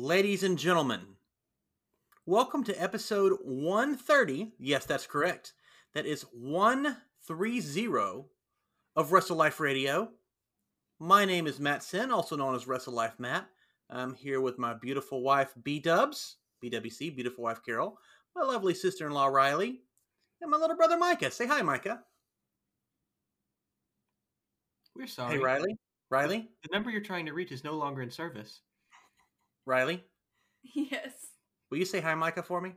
Ladies and gentlemen, welcome to episode 130. Yes, that's correct. That is 130 of Wrestle Life Radio. My name is Matt Sin, also known as Wrestle Life Matt. I'm here with my beautiful wife, B Dubs, BWC, beautiful wife Carol, my lovely sister in law, Riley, and my little brother, Micah. Say hi, Micah. We're sorry. Hey, Riley. Riley? The number you're trying to reach is no longer in service. Riley? Yes. Will you say hi, Micah, for me?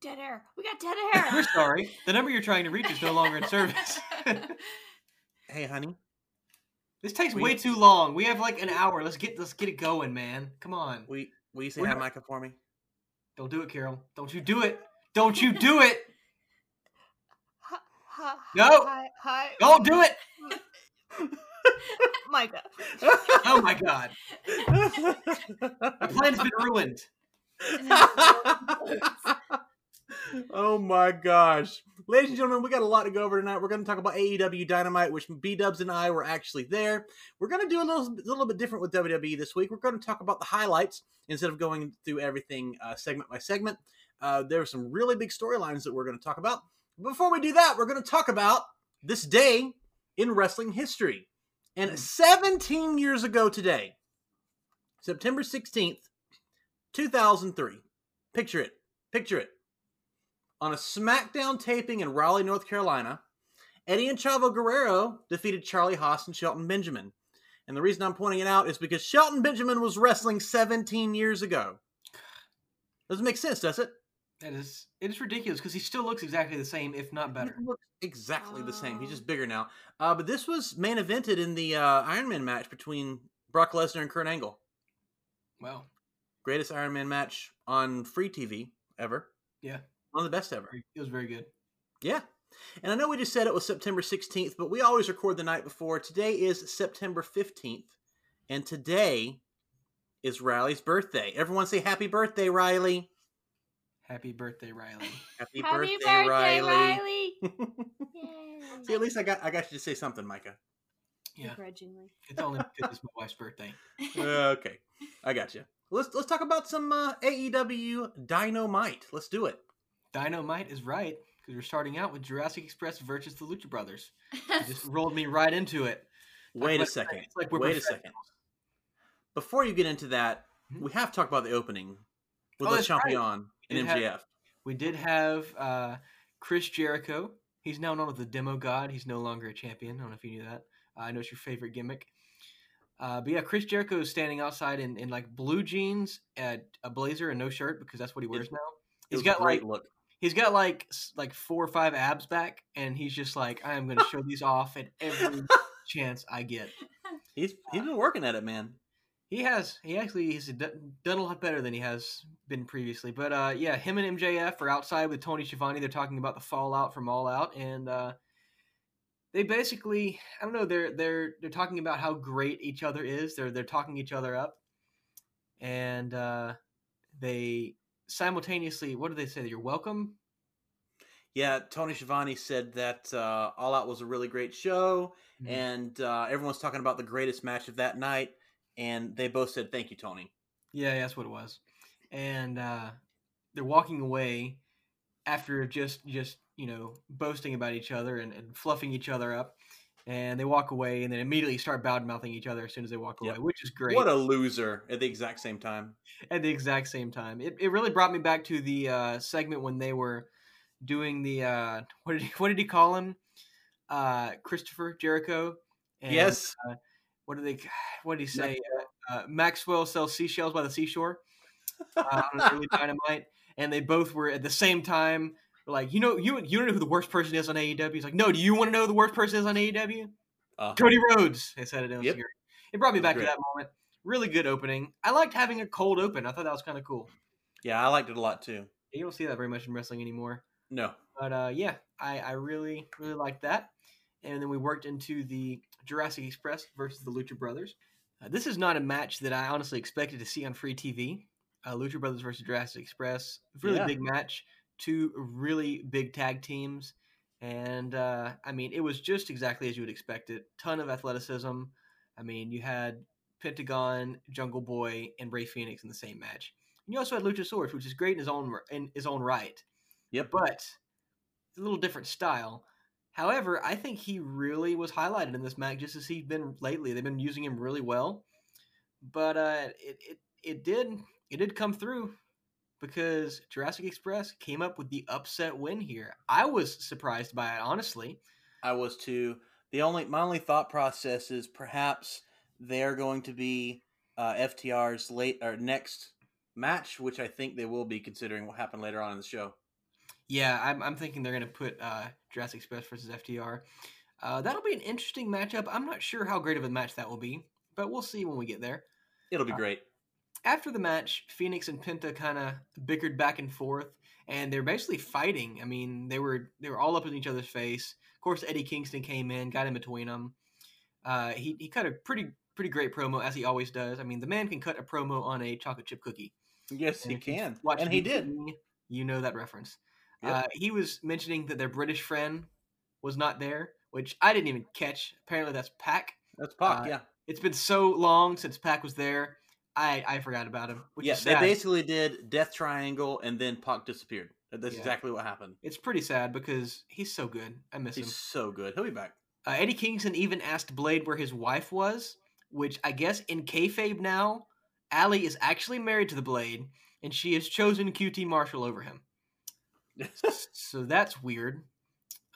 Dead air. We got dead air. We're sorry. The number you're trying to reach is no longer in service. Hey, honey. this takes We- way too long. We have like an hour. Let's get let's get it going, man. Come on. Will you, will you say We're hi, not- Micah, for me? Don't do it, Carol. Don't you do it. Don't you do it. Hi, hi, No. Hi. Hi. Don't do it. Micah. Oh my god. The plan's been ruined. oh my gosh. Ladies and gentlemen, we got a lot to go over tonight. We're going to talk about AEW Dynamite, which B Dubs and I were actually there. We're going to do a little, a little bit different with WWE this week. We're going to talk about the highlights instead of going through everything uh, segment by segment. Uh, there are some really big storylines that we're going to talk about. Before we do that, we're going to talk about this day in wrestling history. And hmm. 17 years ago today, September 16th, 2003. Picture it. Picture it. On a SmackDown taping in Raleigh, North Carolina, Eddie and Chavo Guerrero defeated Charlie Haas and Shelton Benjamin. And the reason I'm pointing it out is because Shelton Benjamin was wrestling 17 years ago. Doesn't make sense, does it? That is it is ridiculous because he still looks exactly the same, if not better. He looks exactly the same. He's just bigger now. Uh, but this was main evented in the uh, Iron Man match between Brock Lesnar and Kurt Angle. Wow. Greatest Iron Man match on free TV ever. Yeah. One of the best ever. It was very good. Yeah. And I know we just said it was September 16th, but we always record the night before. Today is September 15th, and today is Riley's birthday. Everyone say happy birthday, Riley. Happy birthday, Riley. Happy, Happy birthday, birthday, Riley. Riley. Yay. see, at least I got I got you to say something, Micah. Yeah. Begrudgingly. It's only because it's my wife's birthday. Uh, okay. I got you. Let's let's talk about some uh, AEW Dynamite. Let's do it. Dynamite is right because we're starting out with Jurassic Express versus the Lucha Brothers. You just rolled me right into it. Wait a second. It's like we're Wait a second. Before you get into that, Mhm. we have to talk about the opening with Oh, Le that's right. Champion We and did have- We did have uh, Chris Jericho. He's now known as the Demo God. He's no longer a champion. I don't know if you knew that. Uh, I know it's your favorite gimmick. Uh, but yeah, Chris Jericho is standing outside in, in like blue jeans, and a blazer, and no shirt because that's what he wears now. It He's was a got great like look. he's got like like four or five abs back, and he's just like, I am going to show these off at every chance I get. He's he's been working at it, man. He has. He actually he's done a lot better than he has been previously. But uh, yeah, him and MJF are outside with Tony Schiavone. They're talking about the fallout from All Out, and uh, they basically, I don't know, they're they're they're talking about how great each other is. They're they're talking each other up, and uh, they simultaneously, what do they say? You're welcome. Yeah, Tony Schiavone said that uh, All Out was a really great show, Mhm. and uh, everyone's talking about the greatest match of that night, and they both said thank you, Tony. Yeah, that's what it was. And uh, they're walking away after just just you know boasting about each other and, and fluffing each other up. And they walk away and then immediately start bad mouthing each other as soon as they walk Yep. away, which is great. What a loser at the exact same time. At the exact same time, it, it really brought me back to the uh, segment when they were doing the uh, what did he, what did he call him? Uh, Christopher Jericho. And, yes, uh, what did they? What did he say? Uh, uh, Maxwell sells seashells by the seashore. Uh, on early Dynamite, and they both were at the same time like, you know, you you don't know who the worst person is on AEW. He's like, no, do you want to know who the worst person is on AEW? uh, Cody Rhodes. They said it Yep. It brought me back great. to that moment. Really good opening. I liked having a cold open. I thought that was kind of cool. yeah, I liked it a lot too. You don't see that very much in wrestling anymore. No, But uh, yeah, I, I really, really liked that. And then we worked into the Jurassic Express versus the Lucha Brothers. Uh, this is not a match that I honestly expected to see on free TV. Uh, Lucha Brothers versus Jurassic Express. Really Yeah. big match. Two really big tag teams. And uh, I mean, it was just exactly as you would expect it. Ton of athleticism. I mean, you had Pentagon, Jungle Boy, and Rey Fenix in the same match. And you also had Luchasaurus, which is great in his own in his own right. Yep. But it's a little different style. However, I think he really was highlighted in this match just as he's been lately. They've been using him really well. But uh, it, it it did it did come through because Jurassic Express came up with the upset win here. I was surprised by it, honestly. I was too. The only my only thought process is perhaps they're going to be uh, FTR's late or next match, which I think they will be considering what happened later on in the show. Yeah, I'm, I'm thinking they're going to put uh, Jurassic Express versus FTR. Uh, that'll be an interesting matchup. I'm not sure how great of a match that will be, but we'll see when we get there. It'll be Uh, great. After the match, Fenix and Penta kind of bickered back and forth, and they're basically fighting. I mean, they were they were all up in each other's face. Of course, Eddie Kingston came in, got in between them. Uh, he he cut a pretty pretty great promo as he always does. I mean, the man can cut a promo on a chocolate chip cookie. Yes, he And you've can, and he did. You know that reference. Yep. Uh, he was mentioning that their British friend was not there, which I didn't even catch. Apparently, that's Pac. That's Pac. uh, yeah, It's been so long since Pac was there. I, I forgot about him. Which yeah. They basically did Death Triangle, and then Pac disappeared. That's Yeah. exactly what happened. It's pretty sad because he's so good. I miss him. He's so good. He'll be back. Uh, Eddie Kingston even asked Blade where his wife was, which I guess in kayfabe now, Allie is actually married to the Blade, and she has chosen QT Marshall over him. So that's weird.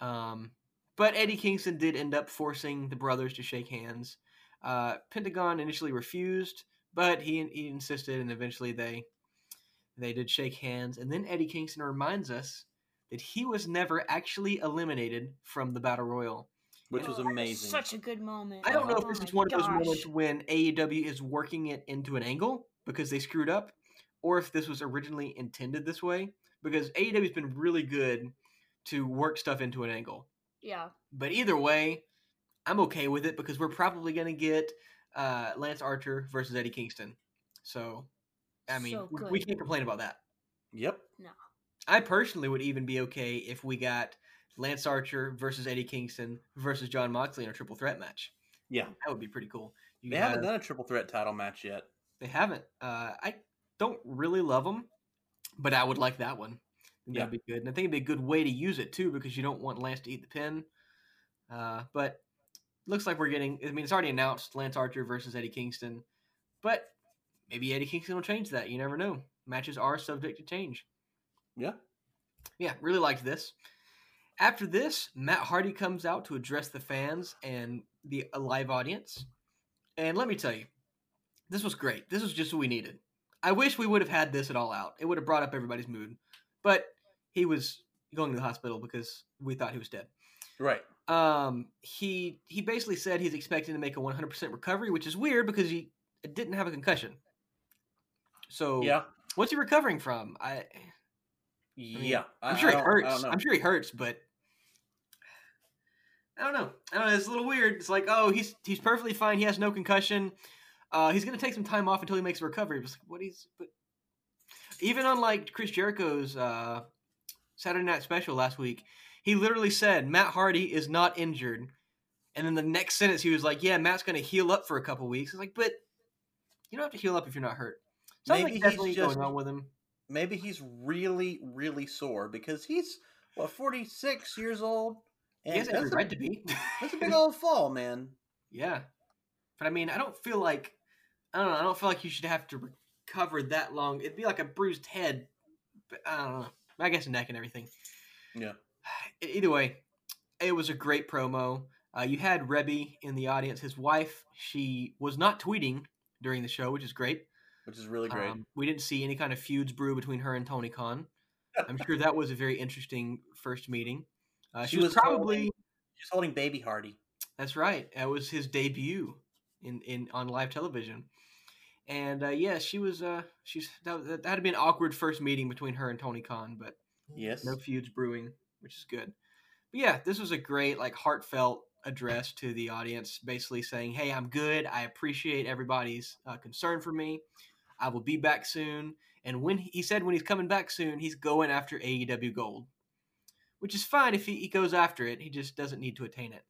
Um, but Eddie Kingston did end up forcing the brothers to shake hands. Uh, Pentagon initially refused, but he he insisted, and eventually they they did shake hands. And then Eddie Kingston reminds us that he was never actually eliminated from the battle royal. which was Oh, that amazing. Such a good moment. I don't know Oh if this is one of those moments when AEW is working it into an angle because they screwed up, or if this was originally intended this way. Because AEW's been really good to work stuff into an angle. Yeah. But either way, I'm okay with it because we're probably going to get uh, Lance Archer versus Eddie Kingston. So, I mean, So we, we can't complain about that. Yep. No. I personally would even be okay if we got Lance Archer versus Eddie Kingston versus John Moxley in a triple threat match. Yeah. That would be pretty cool. You They have- haven't done a triple threat title match yet. They haven't. Uh, I don't really love them, but I would like that one. I think Yeah. That'd be good, and I think it'd be a good way to use it too, because you don't want Lance to eat the pin. Uh, but looks like we're getting. I mean, it's already announced Lance Archer versus Eddie Kingston, but maybe Eddie Kingston will change that. You never know. Matches are subject to change. Yeah. Yeah, really liked this. After this, Matt Hardy comes out to address the fans and the uh, live audience. And let me tell you, this was great. This was just what we needed. I wish we would have had this at all out. It would have brought up everybody's mood. But he was going to the hospital because we thought he was dead. Right. Um, he he basically said he's expecting to make a 100% recovery, which is weird because he didn't have a concussion. So Yeah. what's he recovering from? I Yeah. I- I'm sure I he hurts. I'm sure he hurts, but I don't know. I don't know. It's a little weird. It's like, oh, he's he's perfectly fine. He has no concussion. Uh, he's gonna take some time off until he makes a recovery. Like, what he's but even on like Chris Jericho's uh, Saturday Night Special last week, he literally said Matt Hardy is not injured, and then the next sentence he was like, yeah, Matt's gonna heal up for a couple weeks. It's like, but you don't have to heal up if you're not hurt. Something Maybe he's definitely just- going on with him. Maybe he's really, really sore because he's what 46 years old. He has every right to be. that's a big old fall, man. Yeah, but I mean, I don't feel like I don't know. I don't feel like you should have to recover that long. It'd be like a bruised head. But I don't know. I guess neck and everything. Yeah. Either way, it was a great promo. Uh, you had Reby in the audience. His wife, she was not tweeting during the show, which is great. Which is really great. Um, we didn't see any kind of feuds brew between her and Tony Khan. I'm sure that was a very interesting first meeting. Uh, she, She was, was probably. holding- She's holding baby Hardy. That's right. That was his debut in, in on live television. And uh, yeah, she was. Uh, she's that, that had to be an awkward first meeting between her and Tony Khan, but Yes. no feuds brewing, which is good. But yeah, this was a great, like, heartfelt address to the audience, basically saying, "Hey, I'm good. I appreciate everybody's uh, concern for me. I will be back soon." And when he said when he's coming back soon, he's going after AEW Gold, which is fine if he, he goes after it. He just doesn't need to attain it.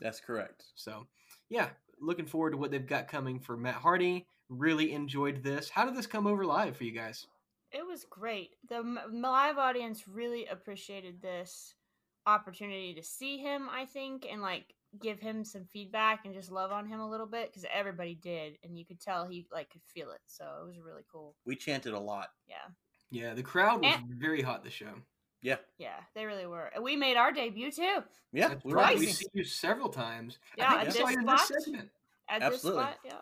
That's correct. So, yeah, looking forward to what they've got coming for Matt Hardy. Really enjoyed this. How did this come over live for you guys? It was great. The m- live audience really appreciated this opportunity to see him, I think, and like give him some feedback and just love on him a little bit because everybody did, and you could tell he like could feel it. So it was really cool. We chanted a lot. Yeah, Yeah, the crowd was And- very hot this show. Yeah. yeah, they really were. We made our debut too Yeah. We right. were We've seen you several times. Yeah, I think at I saw this you in this spot. segment. at Absolutely. this spot. Yeah.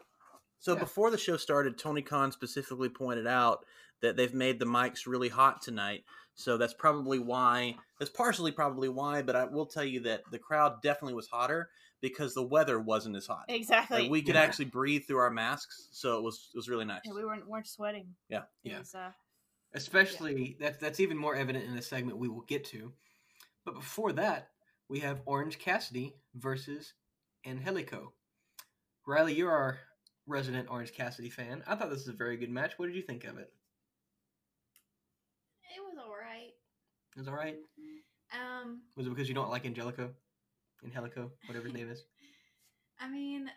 So Yeah. before the show started, Tony Khan specifically pointed out that they've made the mics really hot tonight. So that's probably why. That's partially probably why, but I will tell you that the crowd definitely was hotter because the weather wasn't as hot. Exactly. Like we could Yeah. actually breathe through our masks, so it was it was really nice. Yeah, we weren't weren't sweating. Yeah. It Yeah. was, uh, Especially that's that's even more evident in the segment we will get to. But before that, we have Orange Cassidy versus Angelico. Riley, you're our resident Orange Cassidy fan. I thought this was a very good match. What did you think of it? It was alright. It was all right. Um, Was it because you don't like Angelico? Angelico, whatever his name is. I mean,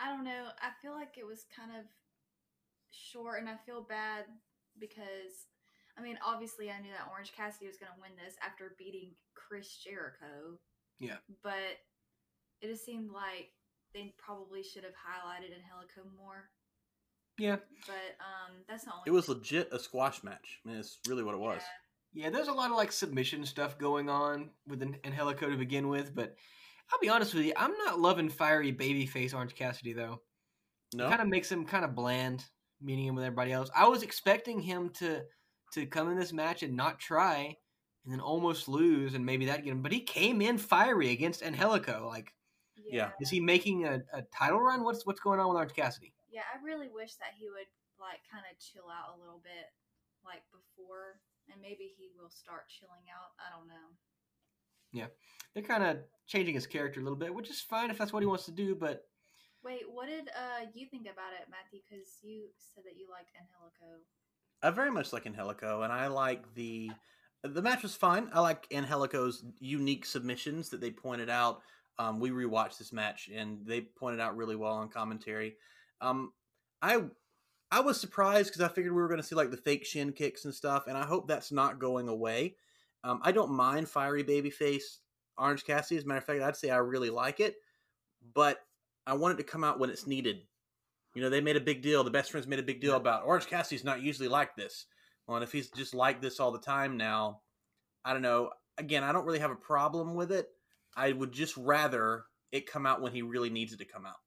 I don't know. I feel like it was kind of short, and I feel bad because, I mean, obviously, I knew that Orange Cassidy was going to win this after beating Chris Jericho. Yeah. But it just seemed like they probably should have highlighted Angelico more. Yeah. But um, that's not only. It was legit a squash match. I mean, it's really what it was. Yeah, there's a lot of like submission stuff going on with An- Angelico to begin with, but I'll be honest with you, I'm not loving fiery babyface Orange Cassidy though. No, kind of makes him kind of bland, meeting him with everybody else. I was expecting him to to come in this match and not try, and then almost lose, and maybe that get him. But he came in fiery against Angelico. Like, Yeah. is he making a, a title run? What's what's going on with Orange Cassidy? Yeah, I really wish that he would like kind of chill out a little bit, like before, and maybe he will start chilling out. I don't know. Yeah, they're kind of changing his character a little bit, which is fine if that's what he wants to do. But Wait, what did uh you think about it, Matthew? Because you said that you liked Angelico. I very much like Angelico, and I like the the match was fine. I like Angelico's unique submissions that they pointed out. Um, we rewatched this match, and they pointed out really well on commentary. Um, I I was surprised because I figured we were going to see like the fake shin kicks and stuff, and I hope that's not going away. Um, I don't mind fiery babyface Orange Cassidy. As a matter of fact, I'd say I really like it, but I want it to come out when it's needed. You know, they made a big deal. The best friends made a big deal about Orange Cassidy's not usually like this. Well, and if he's just like this all the time now, I don't know. Again, I don't really have a problem with it. I would just rather it come out when he really needs it to come out.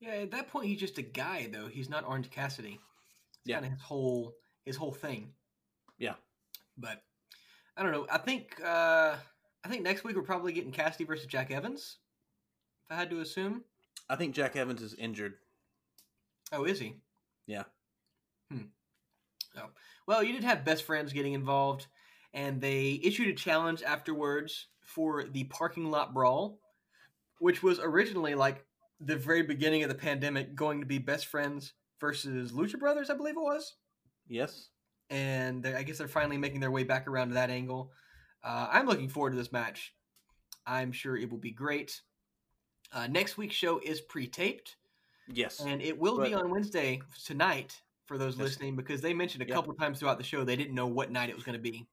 yeah, at that point, he's just a guy, though. He's not Orange Cassidy. It's Yeah. kind of his whole his whole thing. Yeah. But I don't know. I think uh I think next week we're probably getting Cassidy versus Jack Evans. If I had to assume. I think Jack Evans is injured. Oh, is he? Yeah. Hmm. Oh. Well, you did have best friends getting involved, and they issued a challenge afterwards for the parking lot brawl, which was originally like the very beginning of the pandemic going to be best friends versus Lucha Brothers, I believe it was. Yes. And I guess they're finally making their way back around to that angle. Uh, I'm looking forward to this match. I'm sure it will be great. Uh, next week's show is pre-taped. Yes. And it will be on Wednesday tonight for those Yes. listening because they mentioned a Yeah. couple times throughout the show they didn't know what night it was going to be.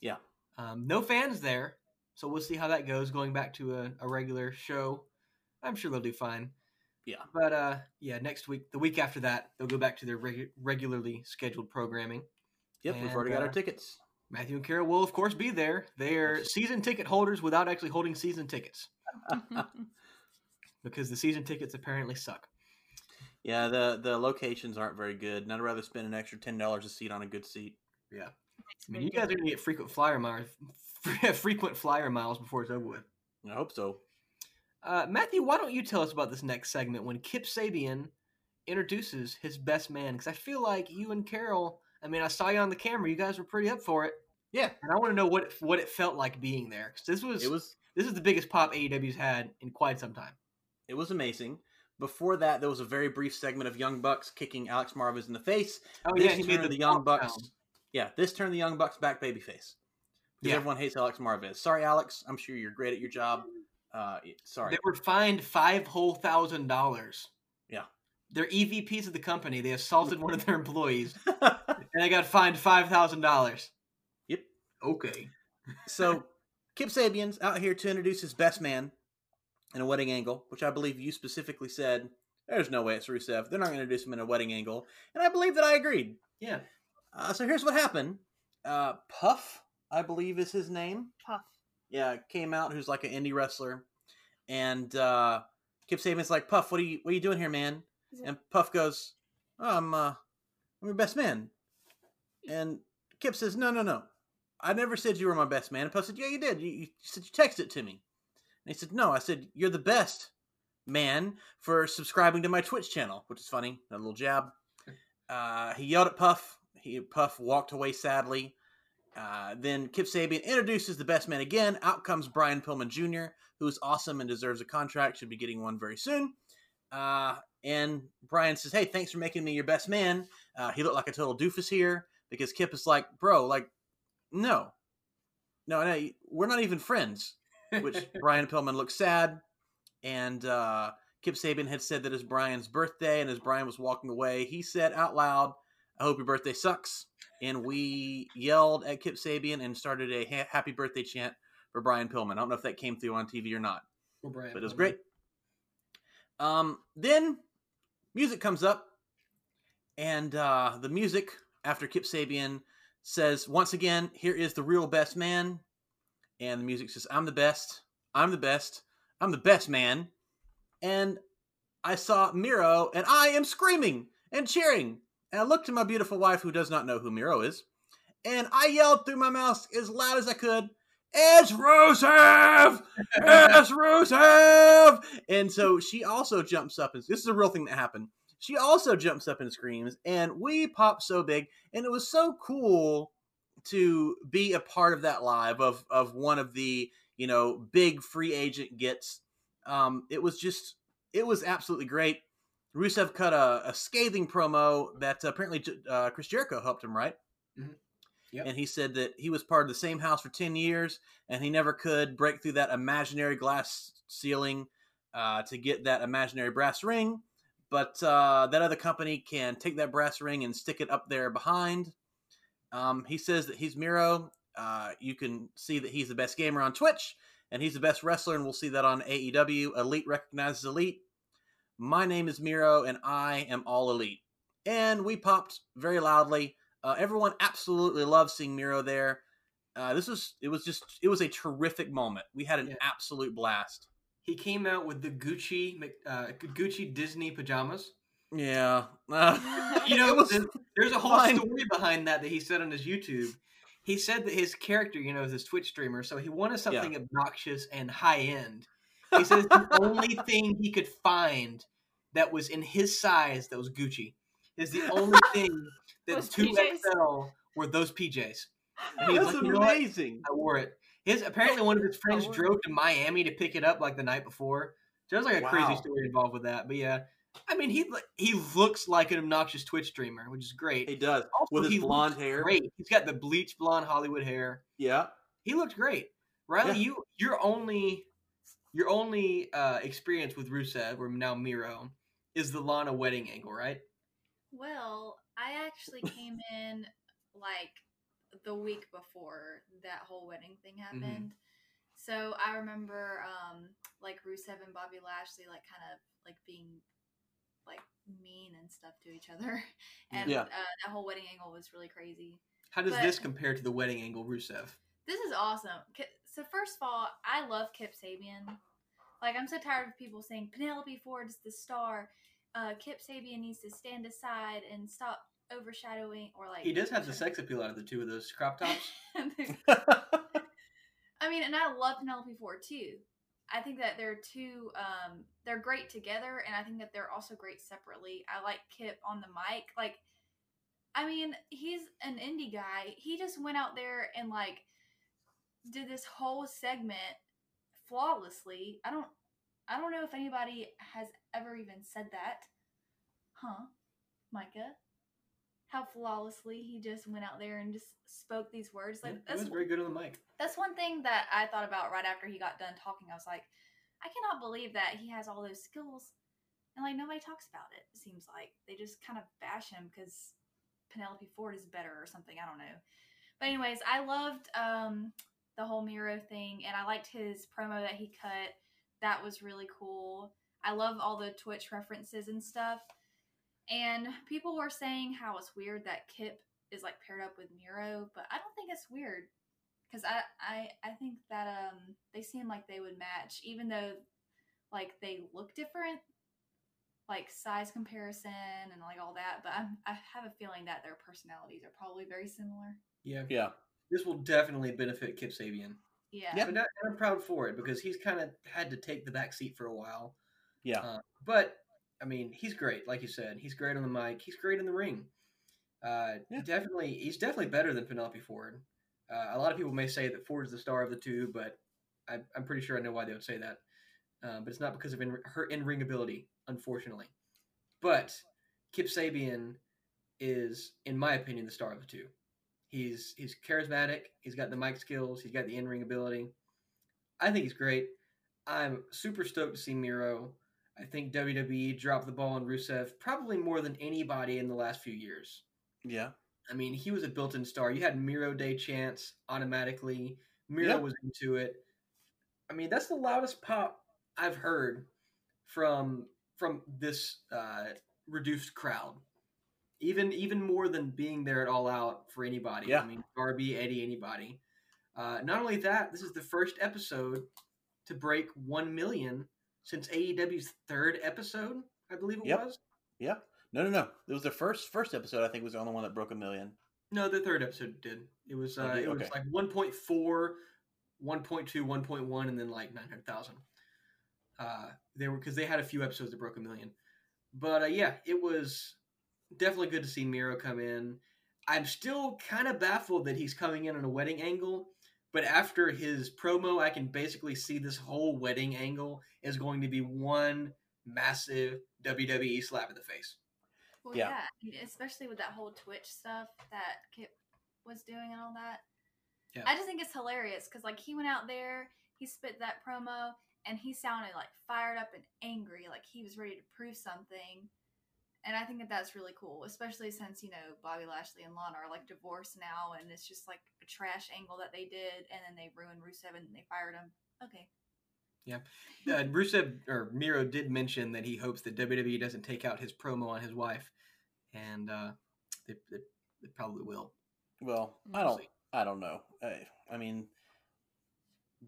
Yeah. Um, no fans there, so we'll see how that goes going back to a, a regular show. I'm sure they'll do fine. Yeah. But uh, yeah, next week, the week after that, they'll go back to their regu- regularly scheduled programming. Yep. we've already got uh, our tickets. Matthew and Carol will, of course, be there. They are season ticket holders without actually holding season tickets because the season tickets apparently suck. Yeah. The the locations aren't very good, and I'd rather spend an extra ten dollars a seat on a good seat. Yeah. I mean, you guys are gonna get frequent flyer miles, frequent flyer miles before it's over with. I hope so. Uh, Matthew, why don't you tell us about this next segment when Kip Sabian introduces his best man? Because I feel like you and Carol. I mean, I saw you on the camera. You guys were pretty up for it, Yeah. and I want to know what it, what it felt like being there. Because this was, It was this is the biggest pop AEW's had in quite some time. it was amazing. Before that, there was a very brief segment of Young Bucks kicking Alex Marvez in the face. Oh this yeah, he made the, the Young Bucks. sound. Yeah, this turned the Young Bucks back babyface. Because Yeah. everyone hates Alex Marvez. Sorry, Alex. I'm sure you're great at your job. Uh, sorry. They were fined five whole thousand dollars. Yeah. They're EVPs of the company. They assaulted one of their employees, and they got fined five thousand dollars. Yep. Okay. so Kip Sabian's out here to introduce his best man in a wedding angle, which I believe you specifically said there's no way it's Rusev. They're not going to introduce him in a wedding angle, and I believe that I agreed. Yeah. Uh, so here's what happened. Uh, Puff, I believe is his name. Puff. Yeah, came out who's like an indie wrestler, and uh, Kip Sabian's like, Puff, what are you what are you doing here, man? Is it- And Puff goes, oh, I'm uh, I'm your best man. And Kip says, No, no, no. I never said you were my best man. And Puff said, Yeah, you did. You, you said you texted it to me. And he said, No, I said you're the best man for subscribing to my Twitch channel, which is funny. A little jab. Uh, he yelled at Puff. He Puff walked away sadly. Uh, then Kip Sabian introduces the best man again. Out comes Brian Pillman Jr., who is awesome and deserves a contract. Should be getting one very soon. Uh, and Brian says, "Hey, thanks for making me your best man." Uh, he looked like a total doofus here because Kip is like, "Bro, like, no, no, no, we're not even friends." Which Brian Pillman looks sad, and uh, Kip Sabian had said that it's Brian's birthday, and as Brian was walking away, he said out loud, "I hope your birthday sucks." And we yelled at Kip Sabian and started a ha- happy birthday chant for Brian Pillman. I don't know if that came through on TV or not but it was great. Um, then music comes up, and uh, the music after Kip Sabian says once again, "Here is the real best man," and the music says, "I'm the best. I'm the best. I'm the best man." And I saw Miro, and I am screaming and cheering. And I looked at my beautiful wife, who does not know who Miro is, and I yelled through my mouth as loud as I could. It's Rusev! It's Rusev! And so she also jumps up, and this is a real thing that happened. She also jumps up and screams, and we popped so big, and it was so cool to be a part of that live of of one of the you know big free agent gets. Um, it was just it was absolutely great. Rusev cut a, a scathing promo that apparently uh, Chris Jericho helped him write. Yep. And he said that he was part of the same house for 10 years and he never could break through that imaginary glass ceiling uh, to get that imaginary brass ring. But uh, that other company can take that brass ring and stick it up there behind. Um, he says that he's Miro. Uh, you can see that he's the best gamer on Twitch and he's the best wrestler, and we'll see that on AEW. Elite recognizes Elite. My name is Miro, and I am all elite. And we popped very loudly. Uh, everyone absolutely loved seeing Miro there. Uh, this was it was just it was a terrific moment. We had an Yeah. absolute blast. He came out with the Gucci uh, Gucci Disney pajamas. Yeah, You know, was there's, a whole fine. story behind that that he said on his YouTube. He said that his character, you know, is this Twitch streamer, so he wanted something obnoxious and high end. He says the only thing he could find that was in his size that was Gucci is the only thing that Was two XL were those PJs. And he's that's like, you know amazing. I wore it. His apparently one of his friends drove to Miami to pick it up like the night before. So there's like a Wow. crazy story involved with that. But yeah, I mean he he looks like an obnoxious Twitch streamer, which is great. He does Also, with his he blonde hair. Great. He's got the bleach blonde Hollywood hair. Yeah, He looked great. Riley, Yeah. you're only your only uh, experience with Rusev or now Miro is the Lana wedding angle, right? Well, I actually came in like the week before that whole wedding thing Mm-hmm. happened. So I remember um like Rusev and Bobby Lashley like kind of like being like mean and stuff to each other. And Yeah. uh, that whole wedding angle was really crazy. How does But- this compare to the wedding angle Rusev? This is awesome. Ki- So first of all, I love Kip Sabian. Like I'm so tired of people saying Penelope Ford is the star. Uh, Kip Sabian needs to stand aside and stop overshadowing or like He does have the sex appeal out of the two of those crop tops. I mean, and I love Penelope Ford too. I think that they're two. Um, they're great together, and I think that they're also great separately. I like Kip on the mic. Like, I mean, he's an indie guy. He just went out there and like did this whole segment flawlessly. I don't. I don't know if anybody has ever even said that. Huh, Micah? How flawlessly he just went out there and just spoke these words. Like that's was very good on the mic. that's one thing that I thought about right after he got done talking. I was like, I cannot believe that he has all those skills and like nobody talks about it. It seems like they just kind of bash him because Penelope Ford is better or something. I don't know. But anyways, I loved um, the whole Miro thing, and I liked his promo that he cut. That was really cool. I love all the Twitch references and stuff. And people were saying how it's weird that Kip is like paired up with Miro, but I don't think it's weird because I, I I think that um they seem like they would match, even though like they look different, like size comparison and like all that. But I'm, I have a feeling that their personalities are probably very similar. Yeah, Yeah. This will definitely benefit Kip Sabian. Yeah. Yeah. And I- I'm proud for it because he's kind of had to take the back seat for a while. Yeah. Uh, but I mean, he's great. Like you said, he's great on the mic. He's great in the ring. Uh, Yeah. Definitely, he's definitely better than Penelope Ford. Uh, a lot of people may say that Ford's the star of the two, but I, I'm pretty sure I know why they would say that. Uh, but it's not because of in, her in ring ability, unfortunately. But Kip Sabian is, in my opinion, the star of the two. He's he's charismatic. He's got the mic skills. He's got the in ring ability. I think he's great. I'm super stoked to see Miro. I think WWE dropped the ball on Rusev probably more than anybody in the last few years. Yeah. I mean, he was a built-in star. You had Miro Day chants automatically. Miro Yeah. was into it. I mean, that's the loudest pop I've heard from from this uh, reduced crowd. Even even more than being there at All Out for anybody. Yeah. I mean, Darby, Eddie, anybody. Uh, not only that, this is the first episode to break one million since AEW's third episode. I believe it Yep. was. Yeah. No, no, no. It was the first first episode. I think was the only one that broke a million. No, the third episode did. It was Oh, uh, it was like 1.4, 1.2, 1.1, and then like 900,000. Uh, they were because they had a few episodes that broke a million. But uh, yeah, it was definitely good to see Miro come in. I'm still kind of baffled that he's coming in on a wedding angle, but after his promo, I can basically see this whole wedding angle is going to be one massive WWE slap in the face. Well, Yeah. yeah. Especially with that whole Twitch stuff that Kip was doing and all that. Yeah. I just think it's hilarious because, like, he went out there, he spit that promo, and he sounded like fired up and angry, like he was ready to prove something. And I think that that's really cool, especially since you know Bobby Lashley and Lana are like divorced now, and it's just like a trash angle that they did, and then they ruined Rusev and they fired him. Okay, Yeah, Uh, Rusev or Miro did mention that he hopes that WWE doesn't take out his promo on his wife, and uh, they, they, they probably will. Well, I don't. I don't know. I, I mean,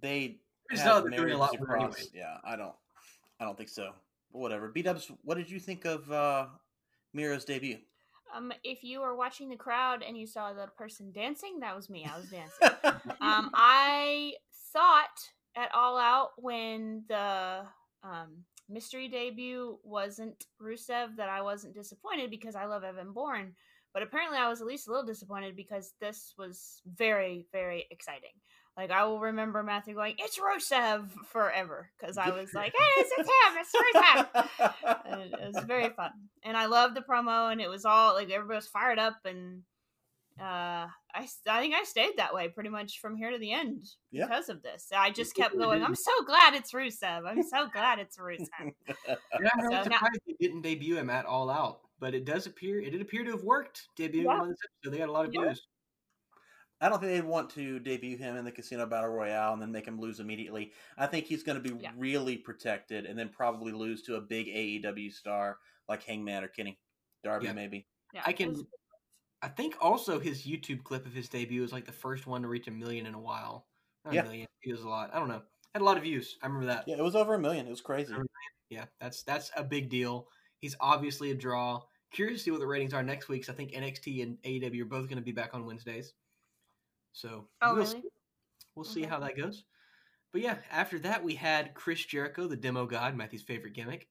they It's not they're doing a lot more across- anyway. Yeah, I don't. I don't think so. Whatever. B Dubs, what did you think of uh, Miro's debut? Um, if you were watching the crowd and you saw the person dancing, that was me. I was dancing. um, I thought at All Out when the um, mystery debut wasn't Rusev that I wasn't disappointed because I love Evan Bourne. But apparently, I was at least a little disappointed because this was very, very exciting. Like I will remember Matthew going, "It's Rusev" forever because I was like, "Hey, it's, it's him! It's Rusev!" and it was very fun. And I loved the promo, and it was all like everybody was fired up, and uh, I think I stayed that way pretty much from here to the end Yeah. because of this. I just kept going. I'm so glad it's Rusev. I'm so glad it's Rusev. And I'm really So now- surprised they didn't debut him at All Out, but it does appear it did appear to have worked debuting Yeah. him on this episode. They got a lot of Yeah. views. I don't think they'd want to debut him in the Casino Battle Royale and then make him lose immediately. I think he's going to be Yeah. really protected and then probably lose to a big AEW star like Hangman or Kenny Darby, Yeah. maybe. Yeah, I can. I think also his YouTube clip of his debut was like the first one to reach a million in a while. Not Yeah. a million. It was a lot. I don't know. Had a lot of views. I remember that. Yeah, it was over a million. It was crazy. Yeah, that's that's a big deal. He's obviously a draw. Curious to see what the ratings are next week. 'cause I think NXT and AEW are both going to be back on Wednesdays. So Oh, we'll really? see. We'll see how that goes. But yeah, after that we had Chris Jericho, the demo god, Matthew's favorite gimmick,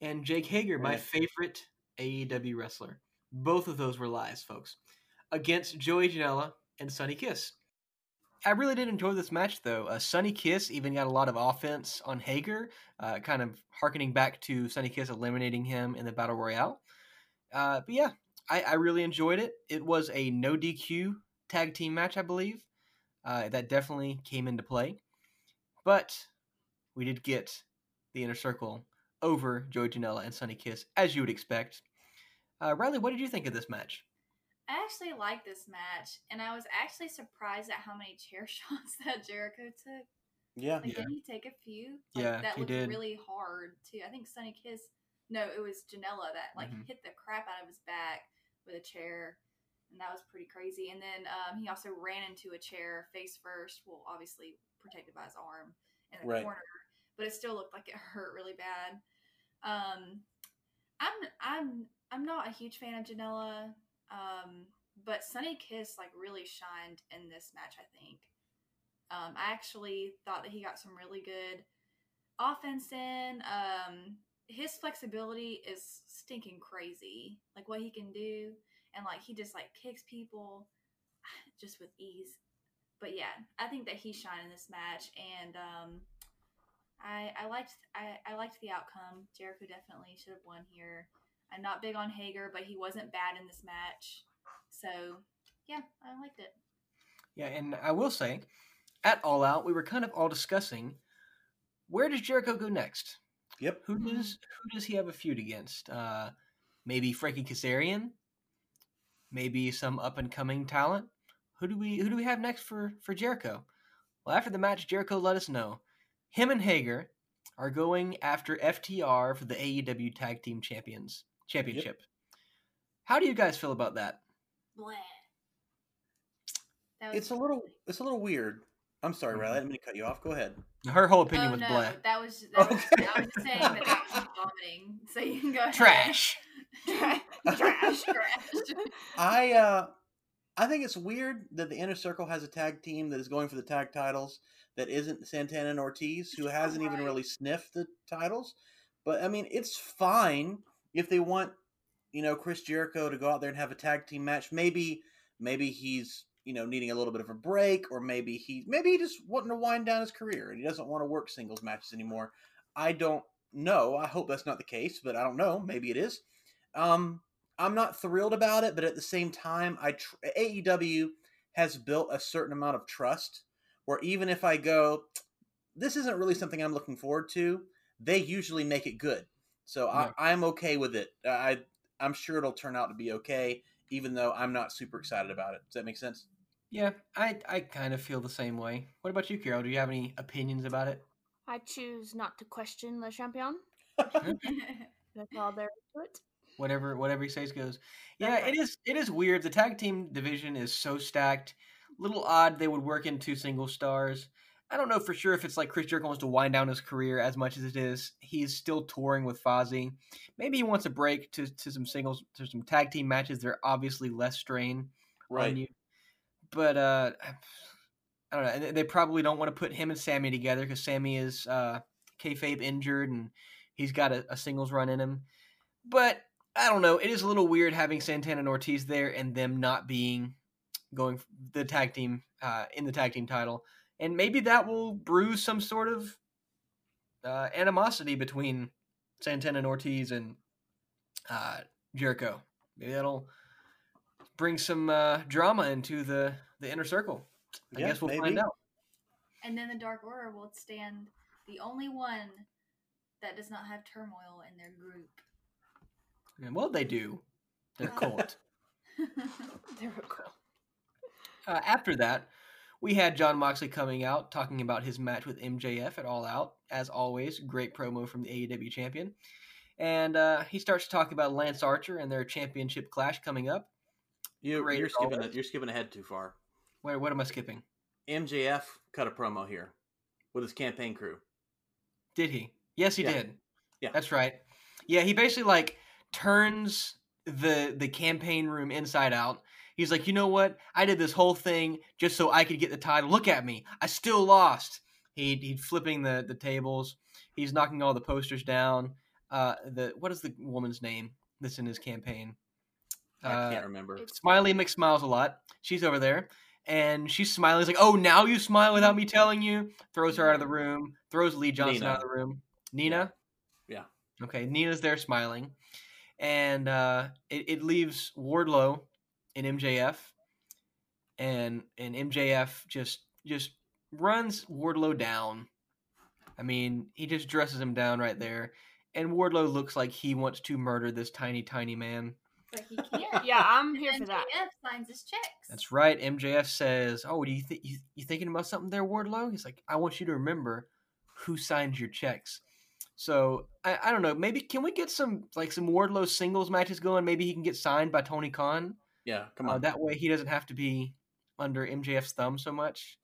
and Jake Hager, my favorite AEW wrestler. Both of those were lies, folks, against Joey Janela and Sonny Kiss. I really did enjoy this match, though. Uh, Sonny Kiss even got a lot of offense on Hager, uh, kind of harkening back to Sonny Kiss eliminating him in the Battle Royale. Uh, but yeah, I, I really enjoyed it. It was a no DQ tag team match, I believe. Uh, that definitely came into play. But we did get the inner circle over Joey Janela and Sonny Kiss, as you would expect. Uh, Riley, what did you think of this match? I actually liked this match, and I was actually surprised at how many chair shots that Jericho took. Yeah. Like, Yeah. didn't he take a few? Like, Yeah, that he looked did. really hard too. I think Sonny Kiss. No, it was Janela that like Mhm. hit the crap out of his back with a chair, and that was pretty crazy. And then um, he also ran into a chair face first. Well, obviously protected by his arm in the Right. corner, but it still looked like it hurt really bad. Um, I'm I'm I'm not a huge fan of Janela, um, but Sonny Kiss like really shined in this match. I think. Um, I actually thought that he got some really good offense in. Um, his flexibility is stinking crazy. Like what he can do, and like he just like kicks people just with ease. But yeah, I think that he shined in this match, and um, I I liked I, I liked the outcome. Jericho definitely should have won here. I'm not big on Hager, but he wasn't bad in this match. So yeah, I liked it. Yeah, and I will say, at All Out, we were kind of all discussing where does Jericho go next? Yep. Who Mhm. does who does he have a feud against? Uh, maybe Frankie Kazarian, maybe some up and coming talent. Who do we who do we have next for for Jericho? Well, after the match, Jericho let us know him and Hager are going after FTR for the AEW Tag Team Champions Championship. How do you guys feel about that? Blah. That was It's a little it's a little weird. I'm sorry, mm-hmm. Riley. I'm going to cut you off. Go ahead. Her whole opinion oh, was no, blah. That was that was, Okay. I was just saying that that was vomiting. So you can go ahead. Trash. trash, trash, trash. I uh I think it's weird that the inner circle has a tag team that is going for the tag titles that isn't Santana and Ortiz, who hasn't even really sniffed the titles. But I mean, it's fine if they want, you know, Chris Jericho to go out there and have a tag team match. Maybe maybe he's you know needing a little bit of a break, or maybe he maybe he just wanting to wind down his career and he doesn't want to work singles matches anymore. I don't know. I hope that's not the case, but I don't know. Maybe it is. Um, I'm not thrilled about it, but at the same time, I tr- AEW has built a certain amount of trust where even if I go, this isn't really something I'm looking forward to, they usually make it good. So Yeah. I, I'm okay with it. I I'm sure it'll turn out to be okay, even though I'm not super excited about it. Does that make sense? Yeah, I I kind of feel the same way. What about you, Carol? Do you have any opinions about it? I choose not to question Le Champion. That's all there is to it. Whatever whatever he says goes. Yeah, it right. is it is weird. The tag team division is so stacked. Little odd they would work in two single stars. I don't know for sure if it's like Chris Jericho wants to wind down his career as much as it is. He's still touring with Fozzy. Maybe he wants a break to, to some singles to some tag team matches. They're obviously less strain on you. But uh I don't know. and They probably don't want to put him and Sammy together because Sammy is uh, kayfabe injured and he's got a, a singles run in him. But I don't know. It is a little weird having Santana and Ortiz there and them not being going the tag team uh, in the tag team title, and maybe that will brew some sort of uh, animosity between Santana and Ortiz and uh, Jericho. Maybe that'll bring some uh, drama into the the inner circle. I Yeah, guess we'll maybe. find out. and then the Dark Order will stand the only one that does not have turmoil in their group. And well, they do. They're cult. There we go. uh, after that, we had John Moxley coming out talking about his match with MJF at All Out. As always, great promo from the AEW champion. And uh, he starts talking about Lance Archer and their championship clash coming up. You, you're, skipping always. it. You're skipping ahead too far. Wait, what am I skipping? MJF cut a promo here with his campaign crew. Did he? Yes, he Yeah. did. Yeah. that's right. Yeah, he basically like turns the the campaign room inside out. He's like, you know what? I did this whole thing just so I could get the title. Look at me. I still lost. He he's flipping the the tables. He's knocking all the posters down. Uh, the what is the woman's name that's in his campaign? I Uh, can't remember. It's Smiley McSmiles a lot. She's over there. And she's smiling. He's like, oh, now you smile without me telling you. Throws her out of the room. Throws Lee Johnson out of the room. Nina? Yeah. Okay, Nina's there smiling. And uh, it, it leaves Wardlow and MJF. And and MJF just just runs Wardlow down. I mean, he just dresses him down right there, and Wardlow looks like he wants to murder this tiny, tiny man. But he can't. Yeah, yeah, I'm here And for that. MJF signs his checks. That's right. MJF says, "Oh, do you think you, you thinking about something there, Wardlow?" He's like, "I want you to remember who signed your checks." So I, I don't know. Maybe can we get some like some Wardlow singles matches going? Maybe he can get signed by Tony Khan. Yeah, come Uh, on. that way he doesn't have to be under MJF's thumb so much.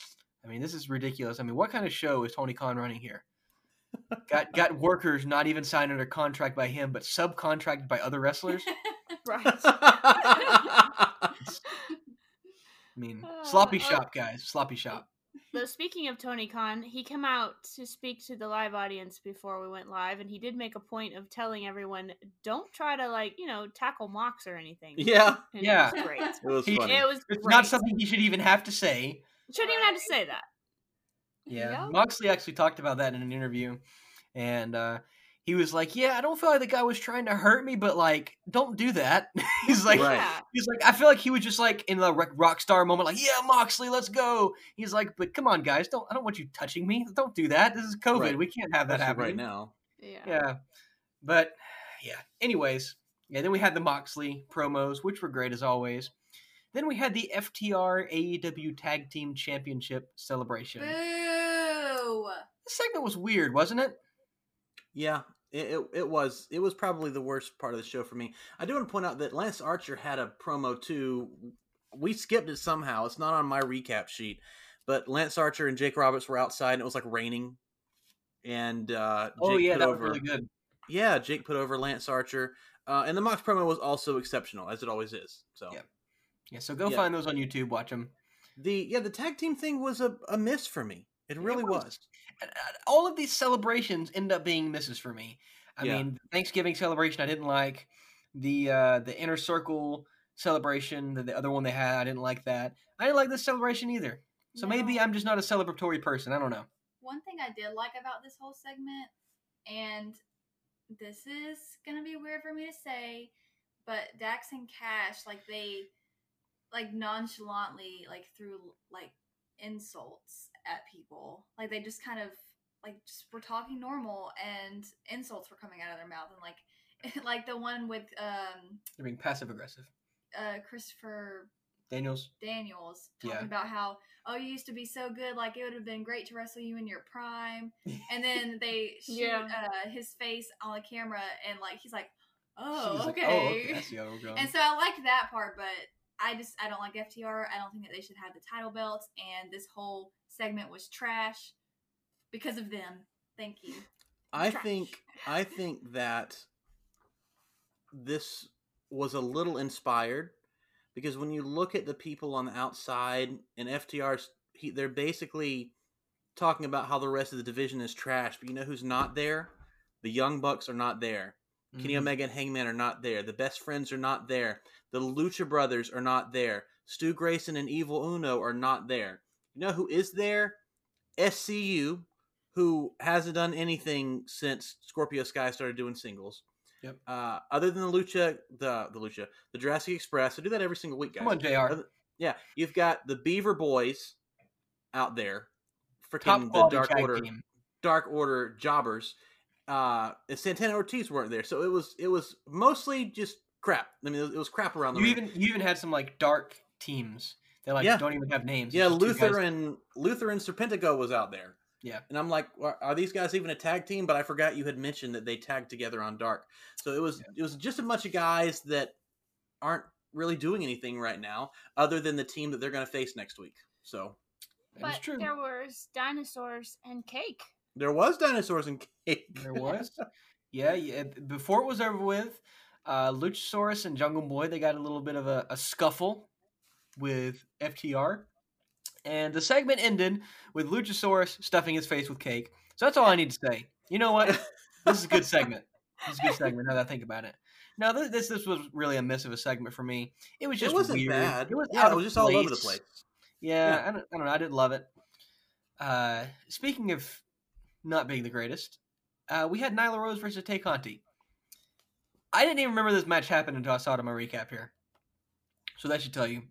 I mean, this is ridiculous. I mean, what kind of show is Tony Khan running here? got got workers not even signed under contract by him, but subcontracted by other wrestlers. Right. I mean, Uh, sloppy uh, shop, guys. Sloppy shop. Though speaking of Tony Khan, he came out to speak to the live audience before we went live, and he did make a point of telling everyone, "Don't try to like you know tackle Mox or anything." yeah, And Yeah. it was great. it was He- funny. It was It's great. not something he should even have to say. Shouldn't even have to say that. Yeah. Yeah. Moxley actually talked about that in an interview. And uh, he was like, Yeah, I don't feel like the guy was trying to hurt me, but like, don't do that. he's like, Right. He's like, I feel like he was just like in the rock, rock star moment, like, yeah, Moxley, let's go. He's like, but come on, guys, don't I don't want you touching me. Don't do that. This is COVID. Right. We can't have that Especially happening right now. Yeah. Yeah, but yeah. Anyways, yeah. Then we had the Moxley promos, which were great as always. Then we had the FTR AEW Tag Team Championship celebration. Boo! This segment was weird, wasn't it? Yeah, it, it it was it was probably the worst part of the show for me. I do want to point out that Lance Archer had a promo too. We skipped it somehow. It's not on my recap sheet, but Lance Archer and Jake Roberts were outside and it was like raining. And uh, Jake oh yeah, put that over, was really good. yeah, Jake put over Lance Archer, uh, and the Mox promo was also exceptional as it always is. So Yeah. Yeah, so go Yeah. find those on YouTube, watch them. the yeah the tag team thing was a, a miss for me. It really was. was. Uh, All of these celebrations end up being misses for me. I Yeah. mean, Thanksgiving celebration I didn't like. The uh, the inner circle celebration, the, the other one they had, I didn't like that. I didn't like this celebration either. So maybe I'm just not a celebratory person. I don't know. One thing I did like about this whole segment, and this is gonna be weird for me to say, but Dax and Cash, like they, like nonchalantly, like threw like insults at people. Like they just kind of like just were talking normal, and insults were coming out of their mouth, and like, like the one with um They're being passive aggressive. uh Christopher Daniels. Daniels talking Yeah. about how oh you used to be so good like it would have been great to wrestle you in your prime and then they shoot Yeah. uh, his face on the camera and like he's like oh She's like, okay, oh, okay. I see how we're going. and so I like that part but I just I don't like FTR I don't think that they should have the title belts and this whole segment was trash because of them thank you I Trash. think I think that this was a little inspired because when you look at the people on the outside and FTR's, he, they're basically talking about how the rest of the division is trash. But you know who's not there? The Young Bucks are not there. Kenny Mhm. Omega and Hangman are not there. The Best Friends are not there. The Lucha Brothers are not there. Stu Grayson and Evil Uno are not there. You know who is there? SCU, who hasn't done anything since Scorpio Sky started doing singles. Yep. Uh, other than the Lucha, the the Lucha, the Jurassic Express. I do that every single week, guys. Come on, JR. Other- Yeah, you've got the Beaver Boys out there, freaking the Dark Order, team. Dark Order jobbers. Uh, and Santana Ortiz weren't there, so it was it was mostly just crap. I mean, it was, it was crap around the You ring. even you even had some like dark teams that like Yeah. don't even have names. Yeah, just two Luther and Luther and Serpentico was out there. Yeah. and I'm like, are are these guys even a tag team? But I forgot you had mentioned that they tagged together on Dark. So it was it was just a bunch of guys that aren't really doing anything right now, other than the team that they're going to face next week. So That is But true. there was dinosaurs and cake. There was dinosaurs and cake. There was. yeah, yeah. Before it was over with, uh, Luchasaurus and Jungle Boy they got a little bit of a, a scuffle with FTR, and the segment ended with Luchasaurus stuffing his face with cake. So that's all I need to say. You know what? This is a good segment. This is a good segment. Now that I think about it. No, this this, this was really a miss of a segment for me. It was it just wasn't weird. bad. It was yeah, it was just all over the place. place. Yeah, Yeah. I, don't, I don't know. I didn't love it. Uh, speaking of not being the greatest, uh, we had Nyla Rose versus Tay Conti. I didn't even remember this match happened until I saw it on my recap here. So that should tell you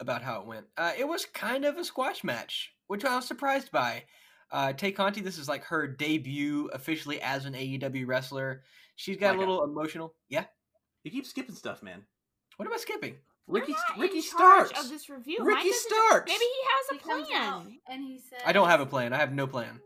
about how it went. Uh, it was kind of a squash match, which I was surprised by. Uh, Tay Conti, this is like her debut officially as an AEW wrestler. She's got a Micah. little emotional. Yeah. You keep skipping stuff, man. What am I skipping? Ricky You're not Ricky in Starks. of this review. Ricky Mike Starks. Maybe he has a comes out plan. and he says, I don't have a plan. I have no plan.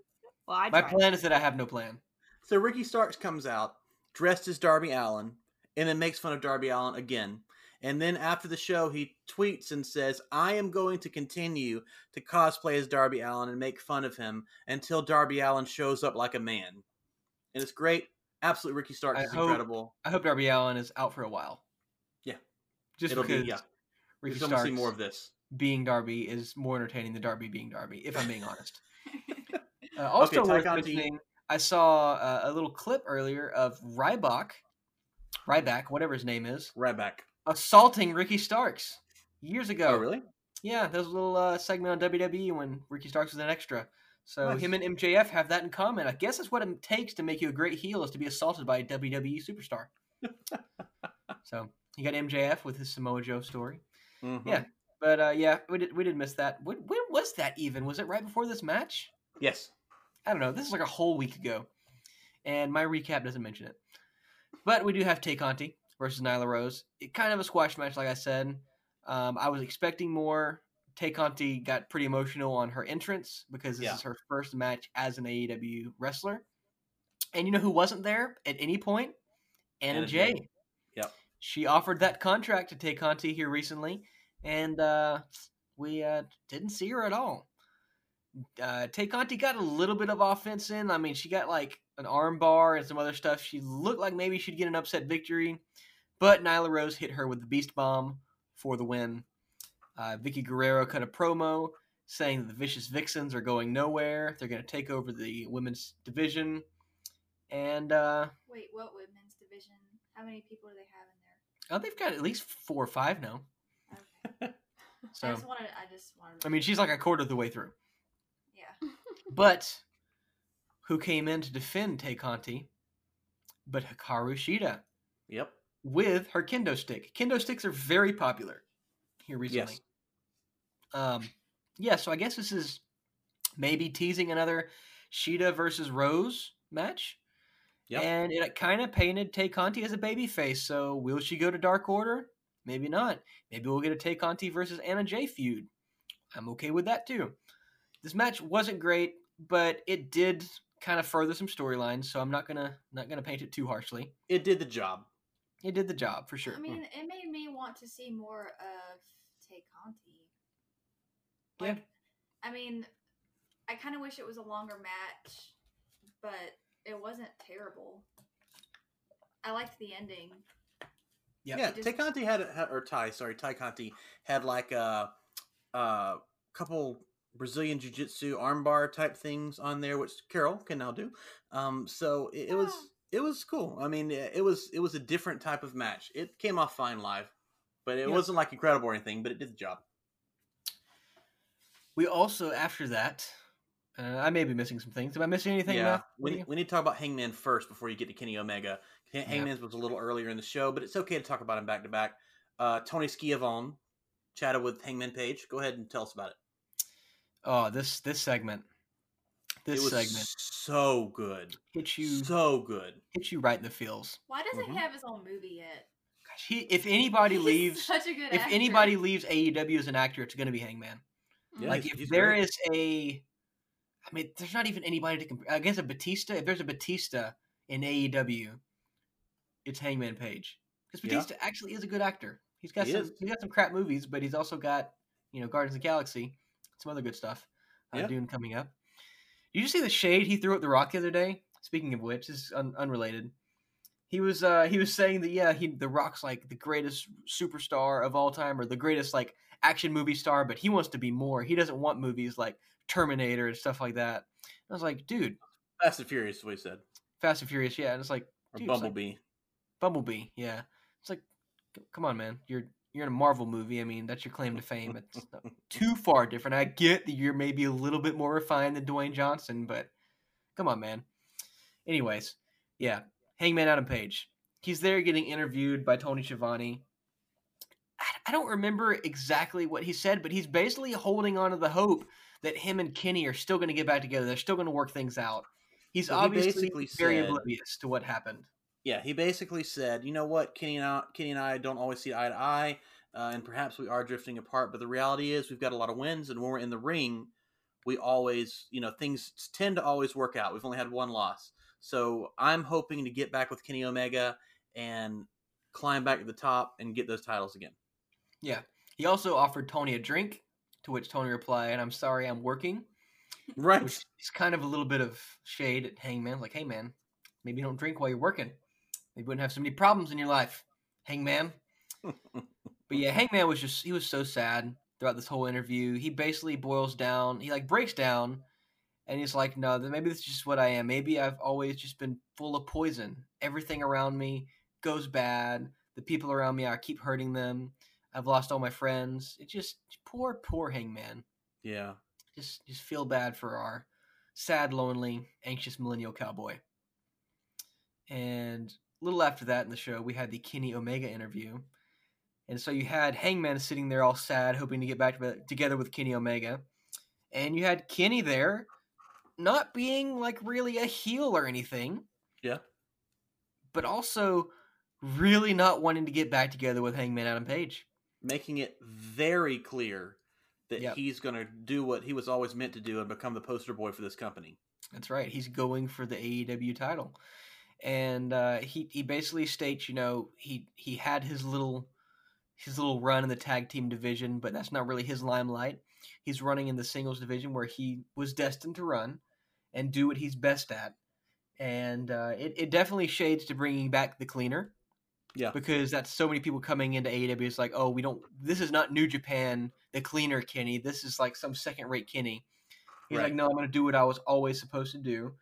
Well, I My tried. plan is that I have no plan. So Ricky Starks comes out dressed as Darby Allin and then makes fun of Darby Allin again. And then after the show, he tweets and says, I am going to continue to cosplay as Darby Allin and make fun of him until Darby Allin shows up like a man. And it's great. Absolutely, Ricky Starks I is hope- incredible. I hope Darby Allin is out for a while. Yeah. Just It'll because be, yeah. We're Ricky going to Starks see more of this. being Darby is more entertaining than Darby being Darby, if I'm being honest. Uh, also Okay, worth mentioning, I saw uh, a little clip earlier of Ryback, Ryback, whatever his name is, Ryback, assaulting Ricky Starks years ago. Oh, really? Yeah, there was a little uh, segment on WWE when Ricky Starks was an extra. So Nice. him and MJF have that in common. I guess that's what it takes to make you a great heel is to be assaulted by a WWE superstar. so you got MJF with his Samoa Joe story. Mhm. Yeah. But uh, yeah, we did we did miss that. When, when was that even? Was it right before this match? Yes. I don't know. This is like a whole week ago, and my recap doesn't mention it. But we do have Tay Conti versus Nyla Rose. It kind of a squash match, like I said. Um, I was expecting more. Tay Conti got pretty emotional on her entrance because this Yeah. is her first match as an AEW wrestler. And you know who wasn't there at any point? Anna, Anna Jay. Jay. Yep. She offered that contract to Tay Conti here recently, and uh, we uh, didn't see her at all uh, Tay Conti got a little bit of offense in. I mean, she got like an arm bar and some other stuff. She looked like maybe she'd get an upset victory, but Nyla Rose hit her with the Beast Bomb for the win. Uh, Vickie Guerrero cut a promo saying that the Vicious Vixens are going nowhere. They're going to take over the women's division. And uh, Wait, what women's division? How many people do they have in there? oh, they've got at least four or five now. there? Okay. I just wanted. I just wanted. I mean, she's like a quarter of the way through. But who came in to defend Tay Conti? But Hikaru Shida Yep. with her kendo stick. Kendo sticks are very popular here recently. Yes. Um, yeah, so I guess this is maybe teasing another Shida versus Rose match. Yep. And it kind of painted Tay Conti as a baby face. So will she go to Dark Order? Maybe not. Maybe we'll get a Tay Conti versus Anna Jay feud. I'm okay with that too. This match wasn't great, but it did kind of further some storylines. So I'm not gonna not gonna paint it too harshly. It did the job. It did the job for sure. I mean, hmm. it made me want to see more of Tay Conti. Yeah. I mean, I kind of wish it was a longer match, but it wasn't terrible. I liked the ending. Yeah. Yeah, Just- Tay Conti had, had or Ty, sorry, Ty Conti had like a, a couple Brazilian Jiu Jitsu armbar type things on there, which Carol can now do. Um, so it, it was it was cool. I mean, it was it was a different type of match. It came off fine live, but it Yeah. wasn't like incredible or anything. But it did the job. We also after that, uh, I may be missing some things. Am I missing anything? yeah, we, need- we need to talk about Hangman first before you get to Kenny Omega. Han- Yeah. Hangman's was a little earlier in the show, but it's okay to talk about him back to back. Uh, Tony Schiavone chatted with Hangman Page. Go ahead and tell us about it. Oh, this this segment, this it was segment so good, hits you so good. hits you right in the feels. Why doesn't Mhm. he have his own movie yet? Gosh, he, if anybody He's leaves, such a good if actor. anybody leaves AEW as an actor, it's going to be Hangman. Yeah, like he's- if he's there great. is a, I mean, there's not even anybody to compare. I guess a Batista. If there's a Batista in AEW, it's Hangman Page because Yeah. Batista actually is a good actor. He's got He some is. he's got some crap movies, but he's also got you know Guardians of the Galaxy, some other good stuff. Uh, Yeah. Dune coming up. Did you see the shade he threw at the Rock the other day? Speaking of which, this is un- unrelated. He was uh, he was saying that yeah, he the Rock's like the greatest superstar of all time or the greatest like action movie star, but he wants to be more. He doesn't want movies like Terminator and stuff like that. I was like, dude, Fast and Furious, is what he said, Fast and Furious, yeah. And it's like or Dude, it's like- Bumblebee. Bumblebee, yeah. It's like, come on, man. You're you're in a Marvel movie. I mean, that's your claim to fame. It's not too far different. I get that you're maybe a little bit more refined than Dwayne Johnson, but come on, man. Anyways, yeah, Hangman Adam Page. He's there getting interviewed by Tony Schiavone. I, don't remember exactly what he said, but he's basically holding on to the hope that him and Kenny are still going to get back together. They're still going to work things out. He's he obviously basically very said- oblivious to what happened. Yeah, he basically said, you know what, Kenny and I, Kenny and I don't always see eye to eye, uh, and perhaps we are drifting apart. But the reality is, we've got a lot of wins, and when we're in the ring, we always, you know, things tend to always work out. We've only had one loss, so I'm hoping to get back with Kenny Omega and climb back to the top and get those titles again. Yeah. He also offered Tony a drink, to which Tony replied, I'm sorry, I'm working. Right. Which is kind of a little bit of shade at Hangman. Like, hey, man, maybe you don't drink while you're working. You wouldn't have so many problems in your life, Hangman. But yeah, Hangman was just, he was so sad throughout this whole interview. He basically boils down, he like breaks down, and he's like, no, then maybe this is just what I am. Maybe I've always just been full of poison. Everything around me goes bad. The people around me, I keep hurting them. I've lost all my friends. It's just poor, poor Hangman. yeah. Just, just feel bad for our sad, lonely, anxious millennial cowboy. And little after that in the show, we had the Kenny Omega interview. And so you had Hangman sitting there all sad, hoping to get back together with Kenny Omega. And you had Kenny there, not being like really a heel or anything. Yeah. But also really not wanting to get back together with Hangman Adam Page. Making it very clear that Yep. he's going to do what he was always meant to do and become the poster boy for this company. That's right. He's going for the AEW title, and uh, he he basically states, you know, he he had his little his little run in the tag team division, but that's not really his limelight. He's running in the singles division where he was destined to run and do what he's best at, and uh, it it definitely shades to bringing back the cleaner. Yeah. because that's so many people coming into AEW. It's like, oh, we don't. This is not New Japan, the cleaner Kenny. This is like some second rate Kenny. He's Right. like, no, I'm going to do what I was always supposed to do.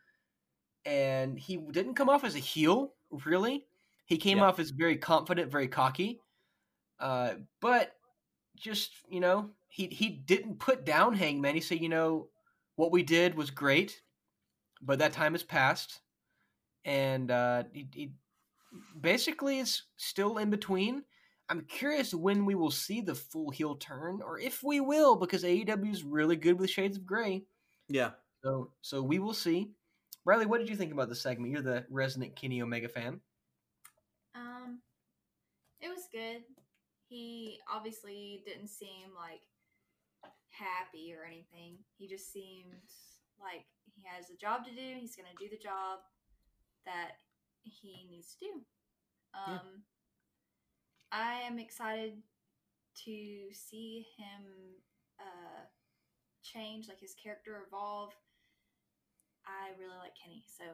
And he didn't come off as a heel, really. He came Yeah. off as very confident, very cocky. Uh, but just, you know, he, he didn't put down Hangman. He said, you know, what we did was great, but that time has passed. And uh, he, he basically is still in between. I'm curious when we will see the full heel turn, or if we will, because AEW is really good with Shades of Grey. Yeah. So, so we will see. Riley, what did you think about the segment? You're the resident Kenny Omega fan. Um, it was good. He obviously didn't seem like happy or anything. He just seemed like he has a job to do. He's going to do the job that he needs to do. Um, Yeah. I am excited to see him uh, change, like his character evolve. I really like Kenny, so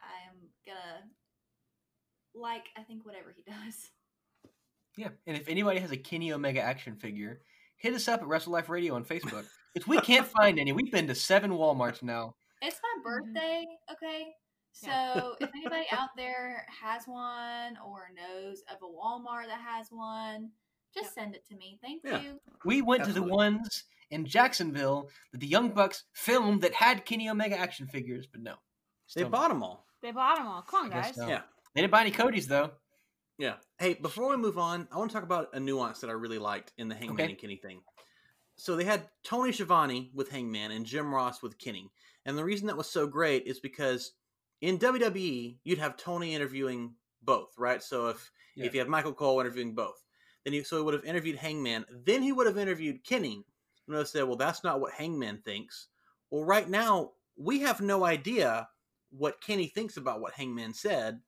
I am gonna like I think whatever he does. Yeah, and if anybody has a Kenny Omega action figure, hit us up at Wrestle Life Radio on Facebook. If we can't find any, we've been to seven WalMarts now. It's my mm-hmm. birthday, okay? So Yeah. if anybody out there has one or knows of a Walmart that has one, just send it to me. Thank Yeah. you. We went to the ones in Jacksonville that the Young Bucks filmed that had Kenny Omega action figures, but no. They Still no. bought them all. They bought them all. Come on, guys. so. Yeah. They didn't buy any Cody's though. Yeah. Hey, before we move on, I want to talk about a nuance that I really liked in the Hangman Okay. and Kenny thing. So they had Tony Schiavone with Hangman and Jim Ross with Kenny. And the reason that was so great is because in WWE, you'd have Tony interviewing both, right? So if Yeah. if you have Michael Cole interviewing both, then he so he would have interviewed Hangman, then he would have interviewed Kenny. And have said, "Well, that's not what Hangman thinks." Well, right now we have no idea what Kenny thinks about what Hangman said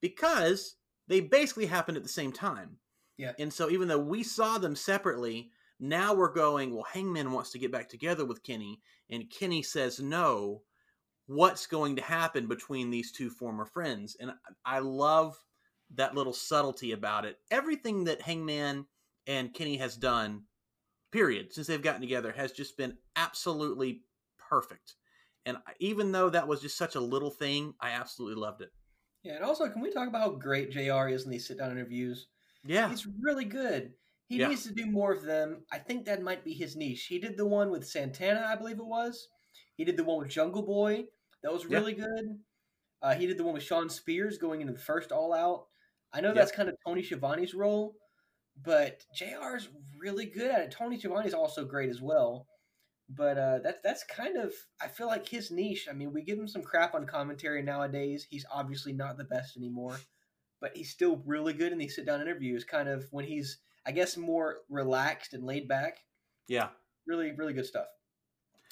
because they basically happened at the same time. Yeah. And so even though we saw them separately, now we're going, well, Hangman wants to get back together with Kenny, and Kenny says no. What's going to happen between these two former friends? And I I love that little subtlety about it. Everything that Hangman and Kenny has done, period, since they've gotten together, has just been absolutely perfect. And even though that was just such a little thing, I absolutely loved it. Yeah, and also can we talk about how great JR is in these sit down interviews? Yeah. He's really good. He Yeah. needs to do more of them. I think that might be his niche. He did the one with Santana, I believe it was. He did the one with Jungle Boy. That was Yeah. really good. Uh, he did the one with Shawn Spears going into the first All Out. I know Yeah. that's kind of Tony Schiavone's role, but JR. is really good at it. Tony Schiavone is also great as well. But uh, that's that's kind of I feel like his niche. I mean, we give him some crap on commentary nowadays. He's obviously not the best anymore, but he's still really good in these sit down interviews. Kind of when he's I guess more relaxed and laid back. Yeah, Really, really good stuff.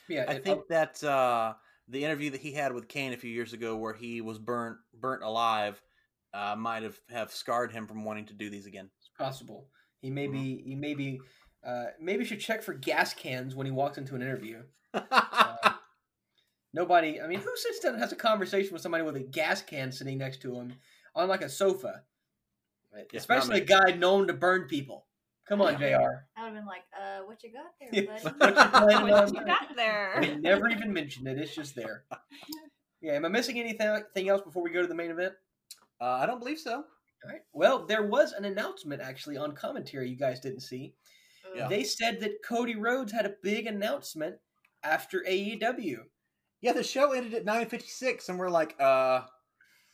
Yeah, I think uh, that uh, the interview that he had with Kane a few years ago, where he was burnt burnt alive, uh, might have have scarred him from wanting to do these again. it's possible. He may be. He may be. Uh, maybe should check for gas cans when he walks into an interview. Uh, Nobody. I mean, who sits down and has a conversation with somebody with a gas can sitting next to him on like a sofa? not Especially a guy known to burn people. Come on, JR. I would have been like, uh, what you got there, buddy? What you What you got there? They never even mentioned it. It's just there. Yeah. Am I missing anything anything else before we go to the main event? Uh, I don't believe so. All right. Well, there was an announcement actually on commentary you guys didn't see. Yeah. They said that Cody Rhodes had a big announcement after AEW. Yeah, the show ended at nine fifty six, and we're like, uh,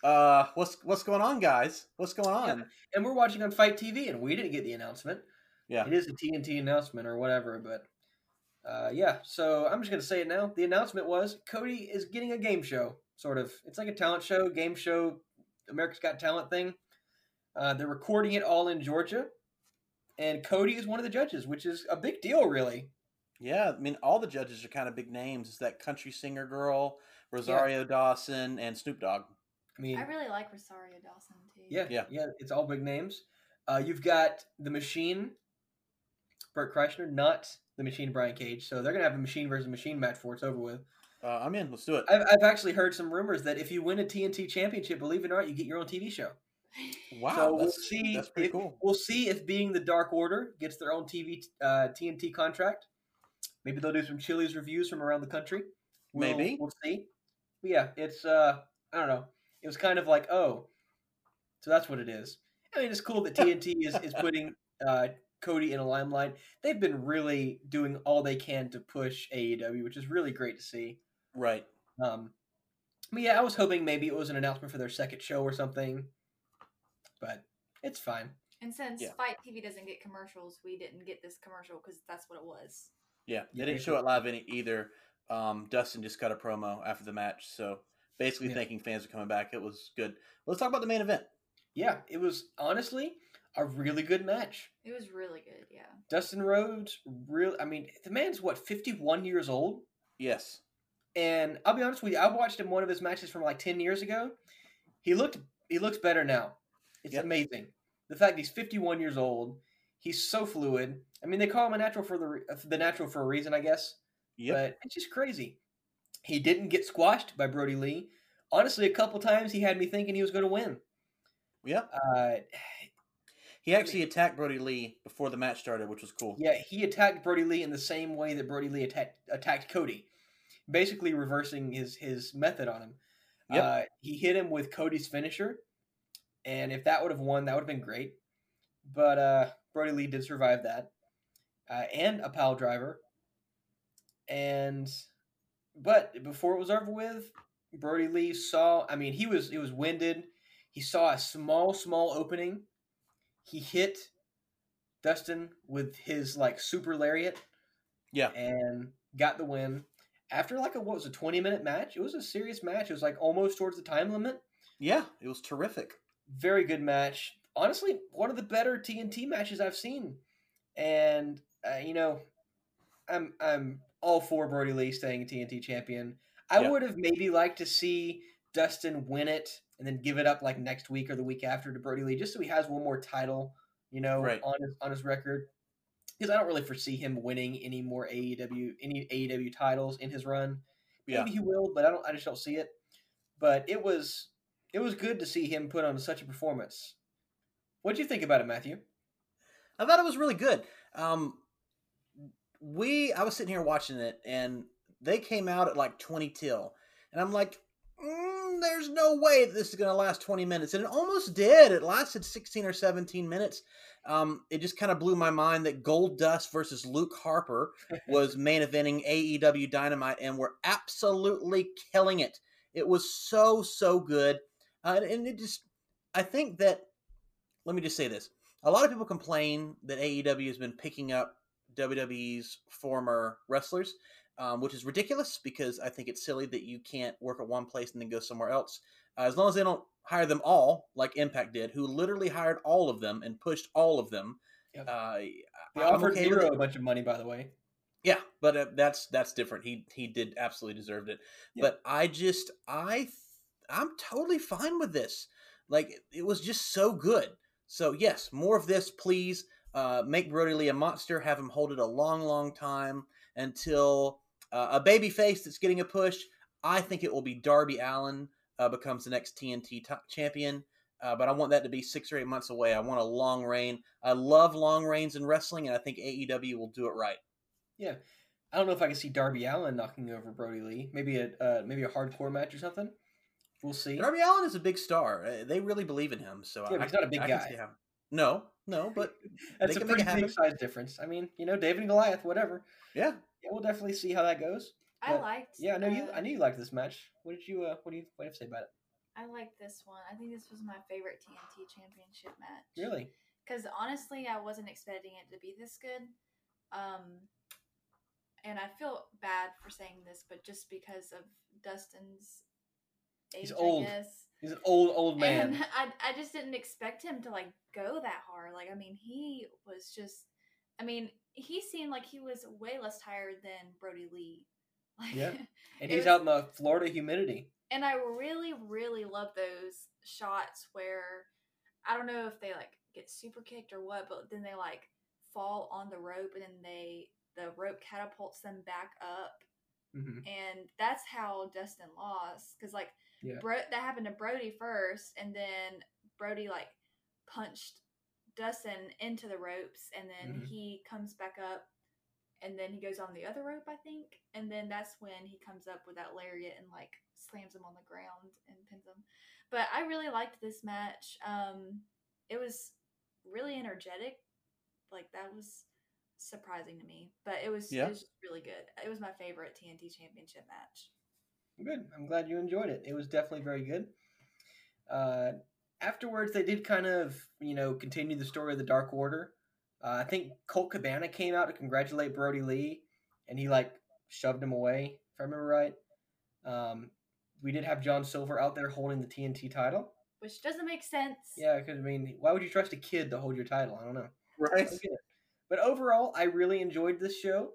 uh, what's what's going on, guys? What's going on? And we're watching on FITE TV, and we didn't get the announcement. Yeah. It is a TNT announcement or whatever, but uh, yeah. So I'm just gonna say it now. The announcement was Cody is getting a game show, sort of. It's like a talent show, game show, America's Got Talent thing. Uh, they're recording it all in Georgia, and Cody is one of the judges, which is a big deal, really. Yeah, I mean, all the judges are kind of big names. It's that country singer girl, Rosario Dawson, and Snoop Dogg. I mean, I really like Rosario Dawson too. yeah, Yeah. yeah, It's all big names. Uh, you've got the Machine, Bert Kreischer, not the Machine Brian Cage. So they're gonna have a Machine versus Machine match before it's over with. Uh, I'm in. Let's do it. I've, I've actually heard some rumors that if you win a TNT championship, believe it or not, you get your own TV show. Wow, so we'll that's, see. that's pretty if, cool. We'll see if being the Dark Order gets their own TV uh, TNT contract. Maybe they'll do some Chili's reviews from around the country. We'll, Maybe. we'll see. But yeah, it's uh, I don't know. It was kind of like oh, so that's what it is. I mean, it's cool that TNT is is putting uh, Cody in a limelight. They've been really doing all they can to push AEW, which is really great to see. Right. Um, but yeah, I was hoping maybe it was an announcement for their second show or something, but it's fine. And since Yeah. FITE TV doesn't get commercials, we didn't get this commercial because that's what it was. Yeah, they didn't show it live any either. Um, Dustin just cut a promo after the match, so basically Yeah. thanking fans for coming back. It was good. Let's talk about the main event. Yeah, it was honestly a really good match. It was really good, yeah. Dustin Rhodes, real. I mean, the man's what fifty one years old, Yes. And I'll be honest with you, I watched him one of his matches from like ten years ago. He looked he looks better now. It's Yep. amazing. The fact he's fifty one years old, he's so fluid. I mean, they call him a natural for the uh, the natural for a reason, I guess. Yep. But it's just crazy. He didn't get squashed by Brodie Lee. Honestly, a couple times he had me thinking he was going to win. Yep. Uh, He actually attacked Brodie Lee before the match started, which was cool. Yeah, he attacked Brodie Lee in the same way that Brodie Lee attacked attacked Cody, basically reversing his his method on him. Yep. Uh, he hit him with Cody's finisher, and if that would have won, that would have been great. But uh, Brodie Lee did survive that, uh, and a pile driver. And but before it was over with, Brodie Lee saw. I mean, he was he was winded. He saw a small small opening. He hit Dustin with his like super lariat Yeah. and got the win. After like a what was a twenty minute match? It was a serious match. It was like almost towards the time limit. Yeah, it was terrific. Very good match. Honestly, one of the better TNT matches I've seen. And uh, you know, I'm I'm all for Brodie Lee staying TNT champion. I Yeah. would have maybe liked to see Dustin win it and then give it up like next week or the week after to Brodie Lee, just so he has one more title, you know, Right. on his on his record. Because I don't really foresee him winning any more AEW any AEW titles in his run. Yeah. Maybe he will, but I don't. I just don't see it. But it was it was good to see him put on such a performance. What do you think about it, Matthew? I thought it was really good. Um, we, I was sitting here watching it, and they came out at like twenty till, and I'm like, mm, "There's no way that this is going to last twenty minutes," and it almost did. It lasted sixteen or seventeen minutes. Um, it just kind of blew my mind that Goldust versus Luke Harper was main eventing AEW Dynamite, and we're absolutely killing it. It was so so good, uh, and it just, I think that. Let me just say this a lot of people complain that AEW has been picking up WWE's former wrestlers, um, which is ridiculous because I think it's silly that you can't work at one place and then go somewhere else. Uh, as long as they don't hire them all, like Impact did, who literally hired all of them and pushed all of them. Yep. Uh, They I'm offered okay Zero a bunch of money, by the way. Yeah, but uh, that's that's different. He he did absolutely deserved it. Yeah. But I just I I'm totally fine with this. Like it was just so good. So yes, more of this, please. Uh, make Brodie Lee a monster. Have him hold it a long, long time until uh, a baby face that's getting a push. I think it will be Darby Allin uh, becomes the next TNT top champion. Uh, but I want that to be six or eight months away. I want a long reign. I love long reigns in wrestling, and I think AEW will do it right. Yeah, I don't know if I can see Darby Allin knocking over Brodie Lee. Maybe a uh, maybe a hardcore match or something. We'll see. Darby Allin is a big star. Uh, They really believe in him. So Yeah, I, he's not a big I guy. No, no, but That's a pretty big size difference. I mean, you know, David and Goliath, whatever. yeah, Yeah, we'll definitely see how that goes. I But, liked. Yeah, I know you. uh, I knew you liked this match. What did you? Uh, what do you? What do you have to say about it? I liked this one. I think this was my favorite TNT Championship match. Really? Because honestly, I wasn't expecting it to be this good. Um, and I feel bad for saying this, but just because of Dustin's age, He's old. I guess. He's an old old man. And I, I just didn't expect him to like go that hard. Like, I mean, he was just, I mean, he seemed like he was way less tired than Brodie Lee. Like, Yeah. And he's was- out in the Florida humidity. and I really, really love those shots where I don't know if they like get super kicked or what, but then they like fall on the rope and then they the rope catapults them back up, hmm and that's how Dustin lost because like Yeah. Bro- that happened to Brodie first, and then Brodie like punched Dustin into the ropes, and then Mhm. he comes back up, and then he goes on the other rope, I think, and then that's when he comes up with that lariat and like slams him on the ground and pins him. But I really liked this match. Um, it was really energetic. Like that was surprising to me, but it was, Yeah. it was really good. It was my favorite TNT Championship match. Good. I'm glad you enjoyed it. It was definitely very good. Uh, afterwards, they did kind of, you know, continue the story of the Dark Order. Uh, I think Colt Cabana came out to congratulate Brodie Lee, and he like shoved him away, if I remember right. Um, we did have John Silver out there holding the TNT title. which doesn't make sense. Yeah, because I mean, why would you trust a kid to hold your title? I don't know. right. I don't get it. But overall, I really enjoyed this show.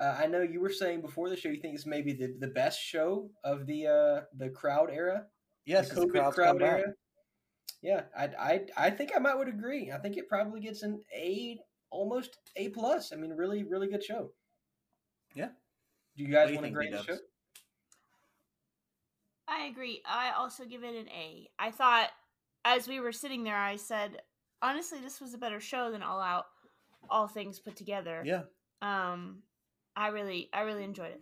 Uh, I know you were saying before the show you think it's maybe the, the best show of the uh, the crowd era, Yes, the the COVID crowd's crowd come back. Era. Yeah, I, I I think I might would agree. I think it probably gets an A, almost A plus. I mean, really, really good show. Yeah. Do you guys do you want to think, grade the show? I agree. I also give it an A. I thought as we were sitting there, I said, honestly, this was a better show than All Out, all things put together. Yeah, Um, I really, I really enjoyed it.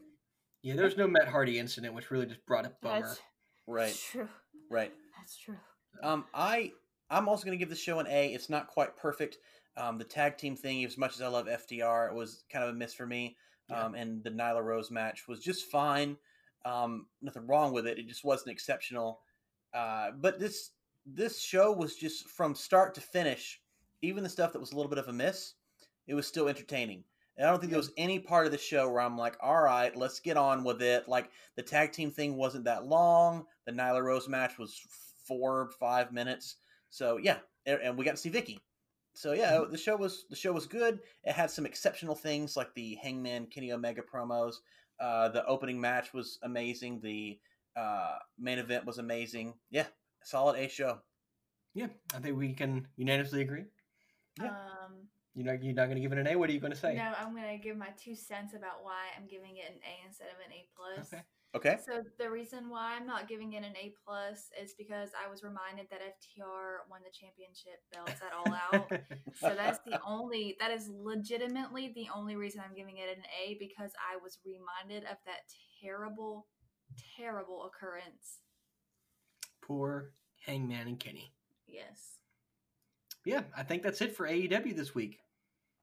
Yeah, there's no Matt Hardy incident, which really just brought a bummer. That's, right, that's true. right. That's true. Um, I I'm also going to give the show an A. It's not quite perfect. Um, the tag team thing, as much as I love FTR, it was kind of a miss for me. Yeah. Um, and the Nyla Rose match was just fine. Um, nothing wrong with it. It just wasn't exceptional. Uh, but this this show was just from start to finish, even the stuff that was a little bit of a miss, it was still entertaining. And I don't think there was any part of the show where I'm like, all right, let's get on with it. Like the tag team thing wasn't that long. The Nyla Rose match was four five minutes. So yeah, and and we got to see Vicky. So yeah, the show was the show was good. It had some exceptional things like the Hangman Kenny Omega promos. Uh, the opening match was amazing. The uh, main event was amazing. Yeah, solid A show. Yeah, I think we can unanimously agree. Yeah. Um, You're not you're not going to give it an A. What are you going to say? no, I'm gonna give my two cents about why I'm giving it an A instead of an A plus. Okay. Okay. So the reason why I'm not giving it an A plus is because I was reminded that FTR won the championship belts at All Out. so that's the only that is legitimately the only reason I'm giving it an A because I was reminded of that terrible, terrible occurrence. Poor Hangman and Kenny. Yes. yeah, I think that's it for AEW this week.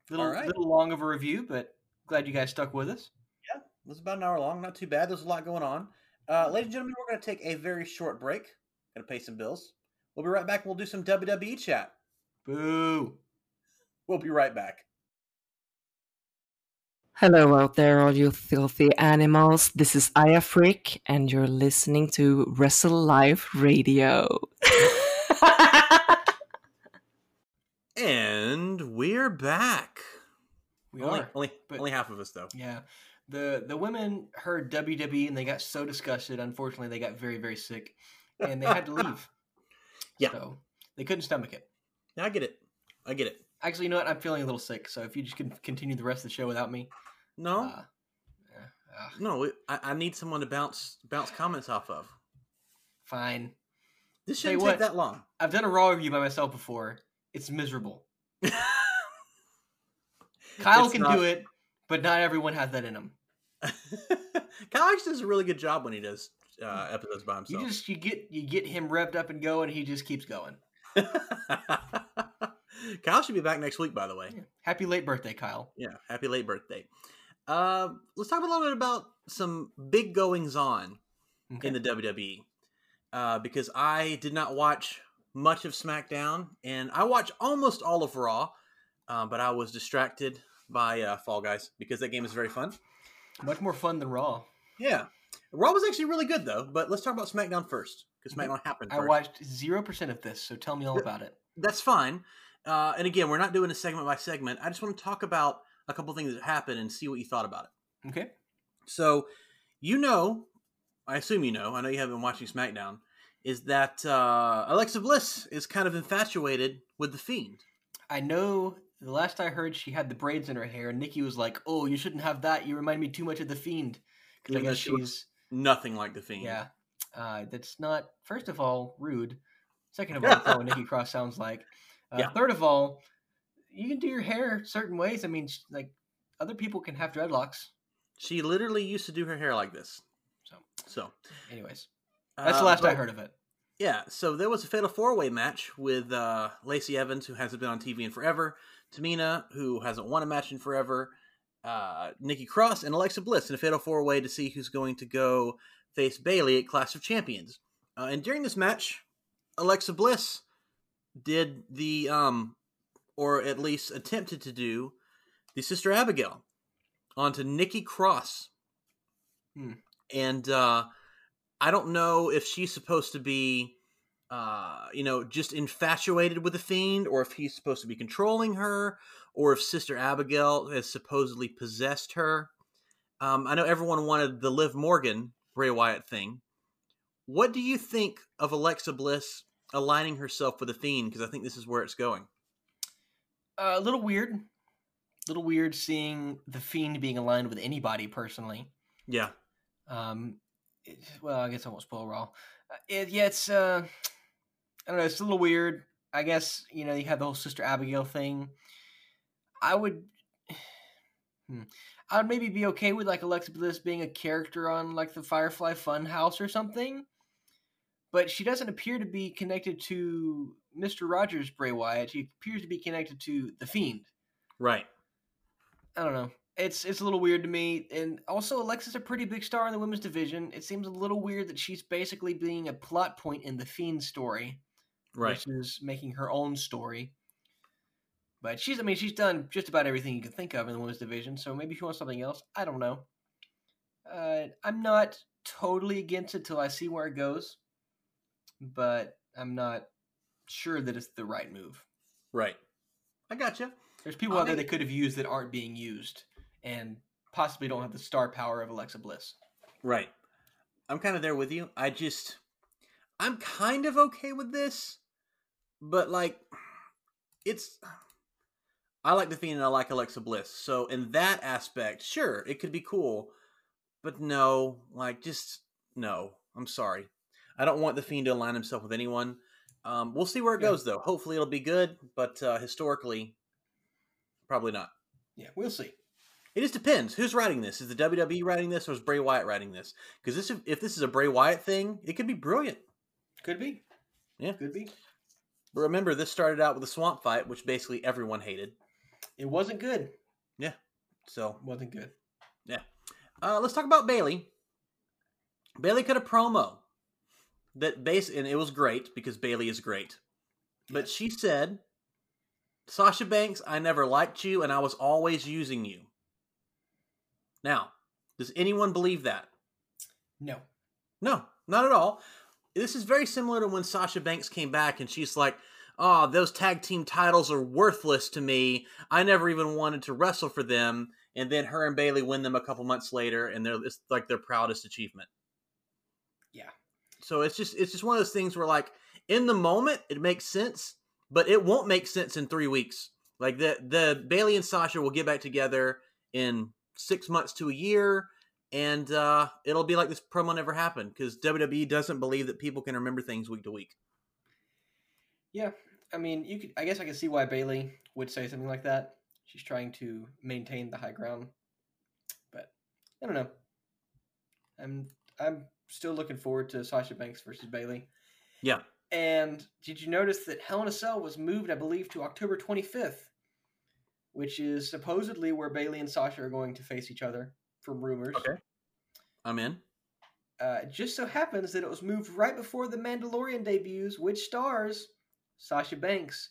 Little All right. little long of a review, but glad you guys stuck with us. It was about an hour long. Not too bad. There's a lot going on. Uh, ladies and gentlemen, we're going to take a very short break. Going to pay some bills. We'll be right back. We'll do some WWE chat. Boo. We'll be right back. Hello out there, all you filthy animals. This is Aya Frick, and you're listening to Wrestle Live Radio. And we're back. We only, are. only, but- only half of us though. Yeah. The the women heard WWE and they got so disgusted. Unfortunately, they got very very sick, and they had to leave. Yeah. So they couldn't stomach it. Yeah, I get it. I get it. Actually, you know what? I'm feeling a little sick. So if you just can continue the rest of the show without me, No, uh, yeah, uh, no, I, I need someone to bounce bounce comments off of. fine. This shouldn't take what. that long. I've done a raw review by myself before. It's miserable. Kyle It's can not- do it, but not everyone has that in them. Kyle actually does a really good job when he does uh, episodes by himself. You just you get you get him revved up and going, and he just keeps going. Kyle should be back next week, by the way. Yeah. Happy late birthday, Kyle. Yeah, happy late birthday. Uh, let's talk a little bit about some big goings on Okay. in the WWE uh, because I did not watch much of SmackDown and I watched almost all of Raw, uh, but I was distracted by uh, Fall Guys because that game is very fun. Much more fun than Raw. Yeah, Raw was actually really good though. But let's talk about SmackDown first because Okay. SmackDown happened. I watched zero percent of this, so tell me all about it. That's fine. Uh, and again, we're not doing a segment by segment. I just want to talk about a couple things that happened and see what you thought about it. Okay. So, you know, I assume you know, I know you haven't been watching SmackDown, is that uh, Alexa Bliss is kind of infatuated with The Fiend. I know the last I heard she had the braids in her hair, and Nikki was like, Oh, you shouldn't have that. You remind me too much of the fiend. Because I guess she's Nothing like The Fiend. yeah. Uh, that's not first of all rude. Second of all, that's what Nikki Cross sounds like. Uh, Yeah. Third of all, you can do your hair certain ways. I mean, like other people can have dreadlocks. She literally used to do her hair like this. So, So, anyways, that's uh, the last I heard of it. Yeah, so there was a fatal four way match with uh, Lacey Evans, who hasn't been on TV in forever, Tamina, who hasn't won a match in forever, uh, Nikki Cross, and Alexa Bliss in a fatal four way to see who's going to go face Bayley at Clash of Champions. Uh, and during this match, Alexa Bliss did the, um, or at least attempted to do, the Sister Abigail onto Nikki Cross. Hmm. And uh, I don't know if she's supposed to be, uh, you know, just infatuated with the fiend, or if he's supposed to be controlling her, or if Sister Abigail has supposedly possessed her. Um, I know everyone wanted the Liv Morgan Bray Wyatt thing. What do you think of Alexa Bliss aligning herself with the fiend? Because I think this is where it's going. Uh, a little weird. A little weird seeing the fiend being aligned with anybody personally. Yeah, Um, it, well, I guess I won't spoil Raw. Uh, It, yeah, it's uh, I don't know. It's a little weird. I guess you know you have the whole Sister Abigail thing. I would, hmm, I would maybe be okay with like Alexa Bliss being a character on like the Firefly Funhouse or something, but she doesn't appear to be connected to Mister Rogers Bray Wyatt. She appears to be connected to the Fiend. right. I don't know. It's it's a little weird to me, and also Alexa's a pretty big star in the women's division. It seems a little weird that she's basically being a plot point in the Fiend story, Right. versus making her own story. But she's, I mean, she's done just about everything you can think of in the women's division. So maybe she wants something else. I don't know. Uh, I'm not totally against it till I see where it goes, but I'm not sure that it's the right move. Right. I gotcha. There's people I out there mean- that could have used that aren't being used and possibly don't have the star power of Alexa Bliss. Right. I'm kind of there with you. I just, I'm kind of okay with this, but like, it's. I like the Fiend and I like Alexa Bliss. So in that aspect, sure, it could be cool, but no, like just no. I'm sorry. I don't want the Fiend to align himself with anyone. Um, we'll see where it Yeah. goes though. Hopefully it'll be good, but uh, historically, probably not. Yeah, we'll see. It just depends. Who's writing this? Is the WWE writing this, or is Bray Wyatt writing this? Because this, if this is a Bray Wyatt thing, it could be brilliant. Could be. Yeah. Could be. But remember, this started out with a swamp fight, which basically everyone hated. It wasn't good. Yeah. So Wasn't good. Yeah. Uh, let's talk about Bayley. Bayley cut a promo that base, and it was great because Bayley is great. But she said Sasha Banks, I never liked you and I was always using you. Now, does anyone believe that? No. No, not at all. This is very similar to when Sasha Banks came back and she's like, oh, those tag team titles are worthless to me. I never even wanted to wrestle for them. And then her and Bayley win them a couple months later, and they're it's like their proudest achievement. Yeah. So it's just it's just one of those things where like in the moment it makes sense, but it won't make sense in three weeks. Like the the Bayley and Sasha will get back together in six months to a year, and uh, it'll be like this promo never happened because WWE doesn't believe that people can remember things week to week. Yeah, I mean, you could. I guess I can see why Bayley would say something like that. She's trying to maintain the high ground, but I don't know. I'm I'm still looking forward to Sasha Banks versus Bayley. Yeah. And did you notice that Hell in a Cell was moved, I believe, to October 25th, which is supposedly where Bayley and Sasha are going to face each other, from rumors. Okay. I'm in. Uh, it just so happens that it was moved right before the Mandalorian debuts, which stars Sasha Banks.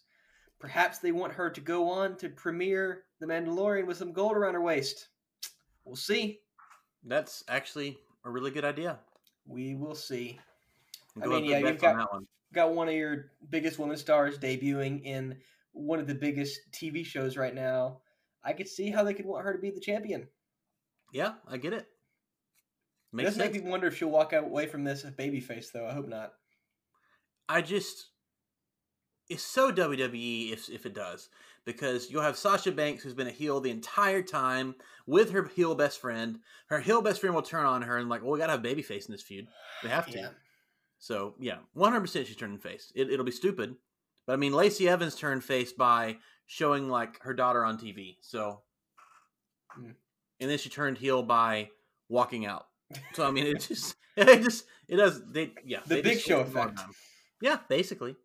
Perhaps they want her to go on to premiere The Mandalorian with some gold around her waist. We'll see. That's actually a really good idea. We will see. I mean, yeah, you've bets on one. Got one of your biggest women stars debuting in one of the biggest TV shows right now. I could see how they could want her to be the champion. Yeah, I get it. It Makes does make sense. me wonder if she'll walk away from this babyface, though. I hope not. I just it's so WWE if if it does because you'll have Sasha Banks who's been a heel the entire time with her heel best friend. Her heel best friend will turn on her and like, well, we gotta have babyface in this feud. We have to. Yeah. So yeah, one hundred percent she's turning face. It, it'll be stupid, but I mean, Lacey Evans turned face by showing like her daughter on TV. So, Hmm. And then she turned heel by walking out. So I mean, it just it just it does they yeah The Big Show waste a lot of effect. Yeah, basically.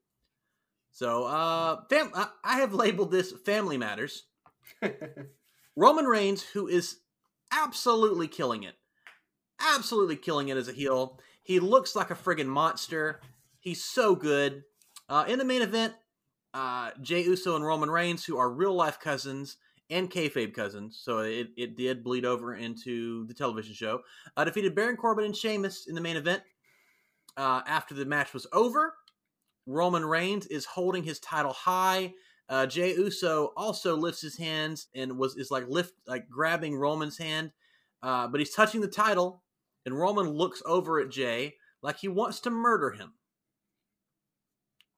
So uh, fam- I, I have labeled this family matters. Roman Reigns, who is absolutely killing it, absolutely killing it as a heel. He looks like a friggin' monster. He's so good. Uh, in the main event, uh, Jey Uso and Roman Reigns, who are real life cousins and kayfabe cousins, so it, it did bleed over into the television show, uh, defeated Baron Corbin and Sheamus in the main event. Uh, after the match was over, Roman Reigns is holding his title high. Uh, Jey Uso also lifts his hands and was is like lift like grabbing Roman's hand, uh, but he's touching the title, and Roman looks over at Jey like he wants to murder him.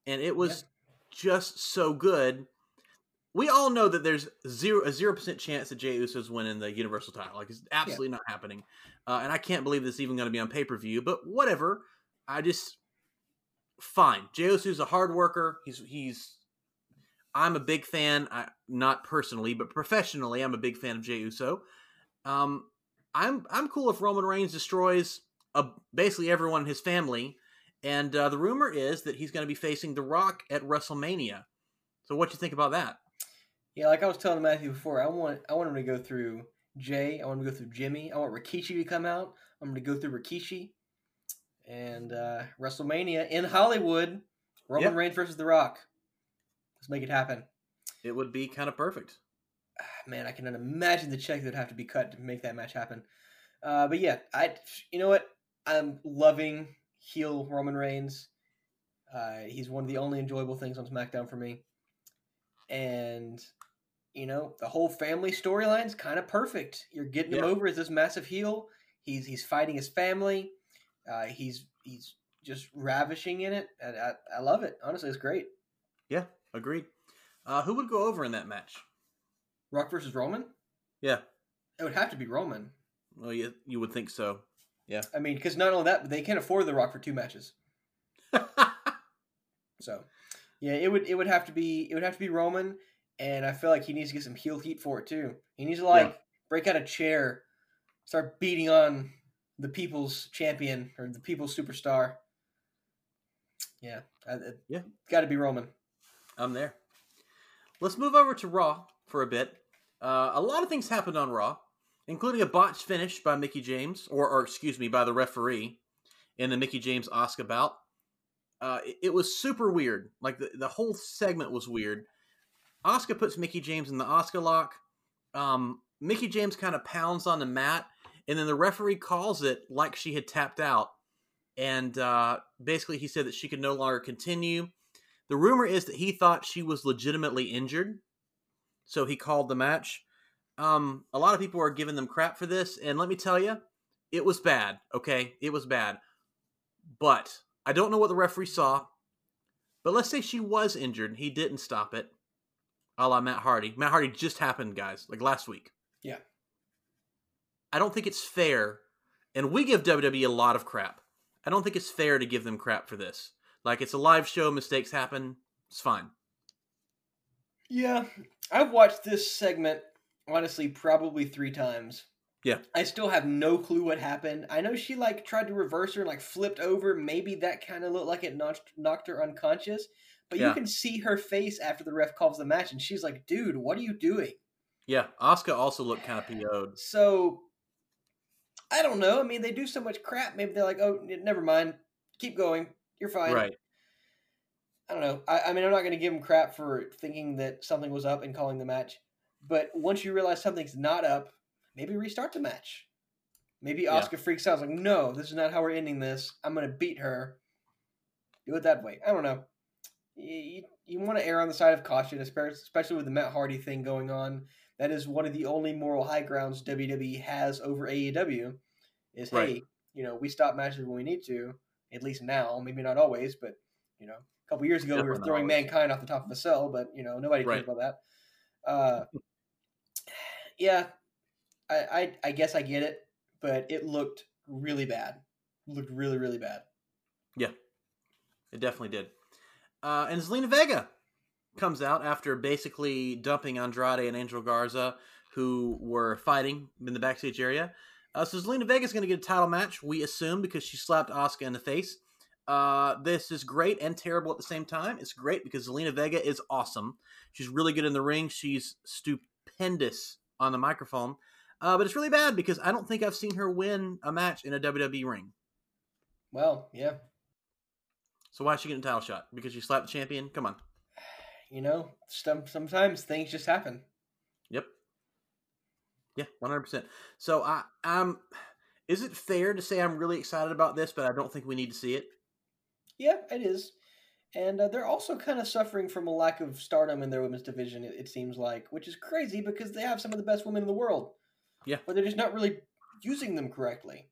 And it was just so good. We all know that there's zero a zero percent chance that Jey Uso's winning the Universal title. Like it's absolutely not happening, uh, and I can't believe this is even going to be on pay per view. But whatever. I just fine. Jey Uso's a hard worker. He's he's. I'm a big fan. I, not personally, but professionally, I'm a big fan of Jey Uso. Um, I'm I'm cool if Roman Reigns destroys uh, basically everyone in his family, and uh, the rumor is that he's going to be facing The Rock at WrestleMania. So, what do you think about that? Yeah, like I was telling Matthew before, I want I want him to go through Jey. I want him to go through Jimmy. I want Rikishi to come out. I'm going to go through Rikishi. And uh, WrestleMania in Hollywood, Roman Yep. Reigns versus The Rock. Let's make it happen. It would be kind of perfect. Ah, Man, I cannot imagine the check that would have to be cut to make that match happen. Uh, but yeah, I you know what? I'm loving heel Roman Reigns. Uh, he's one of the only enjoyable things on SmackDown for me. And you know, the whole family storyline's kind of perfect. You're getting him over as this massive heel. He's he's fighting his family. Uh, he's he's just ravishing in it. And I, I love it. Honestly, it's great. Yeah, agreed. Uh, who would go over in that match? Rock versus Roman. Yeah, It would have to be Roman. well, you you would think so. Yeah. I mean, because not only that, but they can't afford The Rock for two matches. So, yeah, it would it would have to be it would have to be Roman, and I feel like he needs to get some heel heat for it too. He needs to like break out a chair, start beating on the people's champion or the people's superstar. Yeah, I, Yeah. got to be Roman. I'm there. Let's move over to Raw for a bit. Uh, a lot of things happened on Raw, including a botched finish by Mickie James, or, or excuse me, by the referee in the Mickie James Asuka bout. Uh, it, it was super weird. Like the, the whole segment was weird. Asuka puts Mickie James in the Asuka lock. Um, Mickie James kind of pounds on the mat, and then the referee calls it like she had tapped out. And uh, basically, he said that she could no longer continue. The rumor is that he thought she was legitimately injured, so he called the match. Um, a lot of people are giving them crap for this, and let me tell you, it was bad. Okay, it was bad. But I don't know what the referee saw. But let's say she was injured and he didn't stop it, a la Matt Hardy. Matt Hardy just happened, guys, like last week. Yeah. I don't think it's fair, and we give WWE a lot of crap. I don't think it's fair to give them crap for this. Like it's a live show, mistakes happen. It's fine. Yeah, I've watched this segment honestly probably three times. Yeah. I still have no clue what happened. I know she like tried to reverse her and like flipped over. Maybe that kind of looked like it knocked knocked her unconscious. But you can see her face after the ref calls the match, and she's like, "Dude, what are you doing?" Yeah, Asuka also looked kind of PO'd. So I don't know. I mean, they do so much crap. Maybe they're like, "Oh, never mind. Keep going. You're fine." Right. I don't know. I, I mean, I'm not going to give him crap for thinking that something was up and calling the match. But once you realize something's not up, maybe restart the match. Maybe Yeah. Asuka freaks out. Like, no, this is not how we're ending this. I'm going to beat her. Do it that way. I don't know. You, you, you want to err on the side of caution, espe- especially with the Matt Hardy thing going on. That is one of the only moral high grounds WWE has over AEW. Is Right. hey, you know, we stop matches when we need to. At least now, maybe not always, but you know, a couple years ago we were throwing always. mankind off the top of a cell, but you know, nobody cares Right. about that. Uh, yeah, I, I I guess I get it, but it looked really bad. looked really really bad. Yeah, it definitely did. Uh, and Zelina Vega comes out after basically dumping Andrade and Angel Garza, who were fighting in the backstage area. Uh, so Zelina Vega is going to get a title match, we assume, because she slapped Asuka in the face. Uh, this is great and terrible at the same time. It's great because Zelina Vega is awesome. She's really good in the ring. She's stupendous on the microphone. Uh, but it's really bad because I don't think I've seen her win a match in a WWE ring. Well, yeah, So why is she getting a title shot? Because she slapped the champion? Come on. you know, some sometimes things just happen. Yep. Yeah, one hundred percent. So I, I'm. Is it fair to say I'm really excited about this, but I don't think we need to see it? Yeah, it is. And uh, they're also kind of suffering from a lack of stardom in their women's division, it, it seems like, which is crazy because they have some of the best women in the world. Yeah. But they're just not really using them correctly.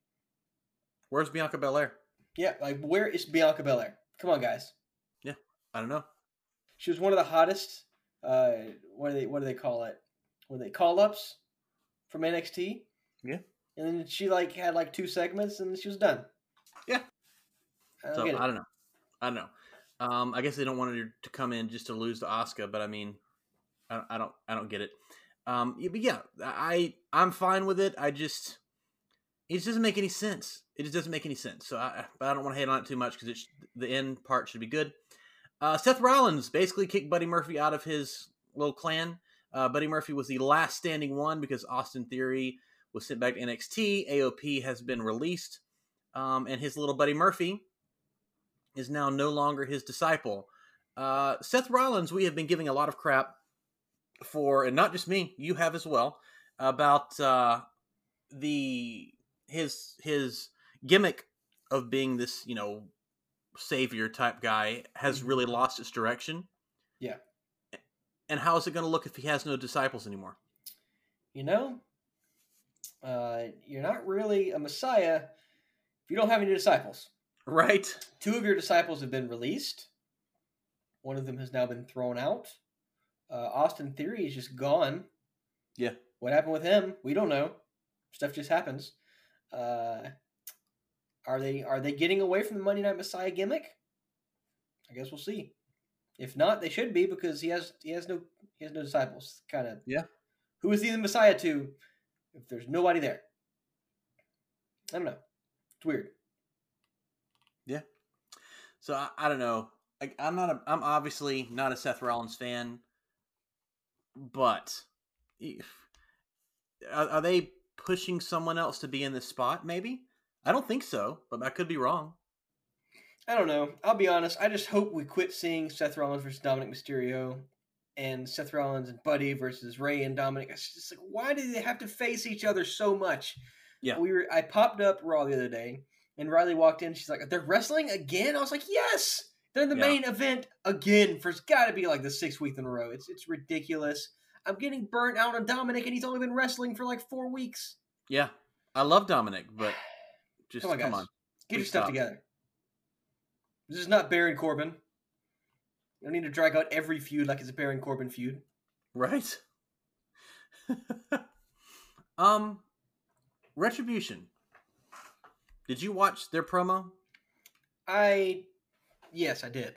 Where's Bianca Belair? Yeah, like, where is Bianca Belair? Come on, guys. Yeah, I don't know. She was one of the hottest, uh, what do they, what do they call it? Are they, call ups from NXT? Yeah. And then she, like, had, like, two segments and she was done. Yeah. I don't So. I don't know. I don't know. Um, I guess they don't want her to come in just to lose to Asuka, but I mean, I, I don't. I don't get it. Um, but yeah, I I'm fine with it. I just it just doesn't make any sense. It just doesn't make any sense. So I, but I don't want to hate on it too much because the end part should be good. Uh, Seth Rollins basically kicked Buddy Murphy out of his little clan. Uh, Buddy Murphy was the last standing one because Austin Theory was sent back to NXT. AOP has been released, um, and his little buddy Murphy is now no longer his disciple. Uh, Seth Rollins, we have been giving a lot of crap for, and not just me, you have as well, about uh, the his his gimmick of being this you know savior type guy has really lost its direction. Yeah. And how is it going to look if he has no disciples anymore? you know, uh, you're not really a messiah if you don't have any disciples. Right? Two of your disciples have been released. One of them has now been thrown out. Uh, Austin Theory is just gone. Yeah. What happened with him? We don't know. Stuff just happens. Uh, are they are they getting away from the Monday Night Messiah gimmick? I guess we'll see. If not, they should be because he has he has no he has no disciples. Kind of. Yeah. Who is he the Messiah to? If there's nobody there, I don't know. It's weird. Yeah. So I, I don't know. Like I'm not a I'm obviously not a Seth Rollins fan, but if- are, are they pushing someone else to be in this spot? Maybe I don't think so, but I could be wrong. I don't know. I'll be honest. I just hope we quit seeing Seth Rollins versus Dominik Mysterio. and Seth Rollins and Buddy versus Rey and Dominic. It's just like, why do they have to face each other so much? Yeah. we were. I popped up Raw the other day, and Riley walked in. She's like, "They're wrestling again." I was like, "Yes, they're in the Yeah. main event again for it's got to be like the sixth week in a row. It's it's ridiculous. I'm getting burnt out on Dominic, and he's only been wrestling for like four weeks. Yeah, I love Dominic, but just Come come on, on. Get Please your stuff stop. together. This is not Baron Corbin. You don't need to drag out every feud like it's a Baron Corbin feud. Right? um, Retribution. Did you watch their promo? I, yes, I did.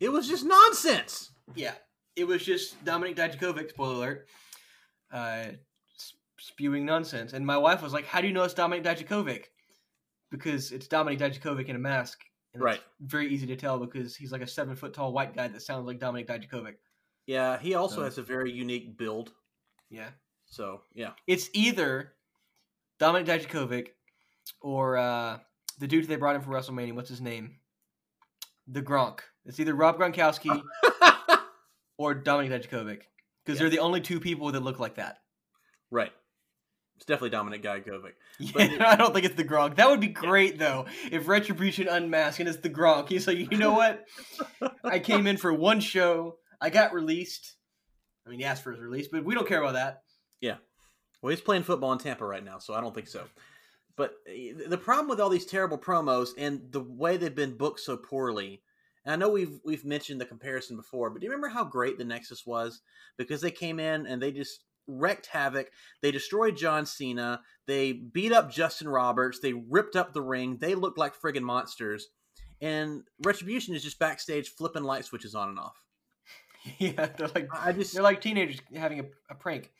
It was just nonsense. Yeah, it was just Dominik Dijakovic. Spoiler alert. Uh, spewing nonsense, and my wife was like, "How do you know it's Dominik Dijakovic?" Because it's Dominik Dijakovic in a mask. And Right. It's very easy to tell because he's like a seven foot tall white guy that sounds like Dominik Dijakovic. Yeah, he also So- has a very unique build. Yeah. So yeah, It's either Dominik Dijakovic or uh, the dude they brought in for WrestleMania. What's his name? The Gronk. It's either Rob Gronkowski or Dominik Dijakovic because they're the only two people that look like that. right. It's definitely Dominik Dijakovic. Yeah, But- I don't think it's the Gronk. That would be great though if Retribution unmasked and it's the Gronk. He's like, you know what? I came in for one show. I got released. I mean, he asked for his release, but we don't care about that. Yeah. Well, he's playing football in Tampa right now, so I don't think so. But uh, the problem with all these terrible promos and the way they've been booked so poorly, and I know we've we've mentioned the comparison before, but do you remember how great the Nexus was? Because they came in and they just wrecked havoc. They destroyed John Cena. They beat up Justin Roberts. They ripped up the ring. They looked like friggin' monsters. And Retribution is just backstage flipping light switches on and off. yeah, they're like I just they're like teenagers having a, a prank.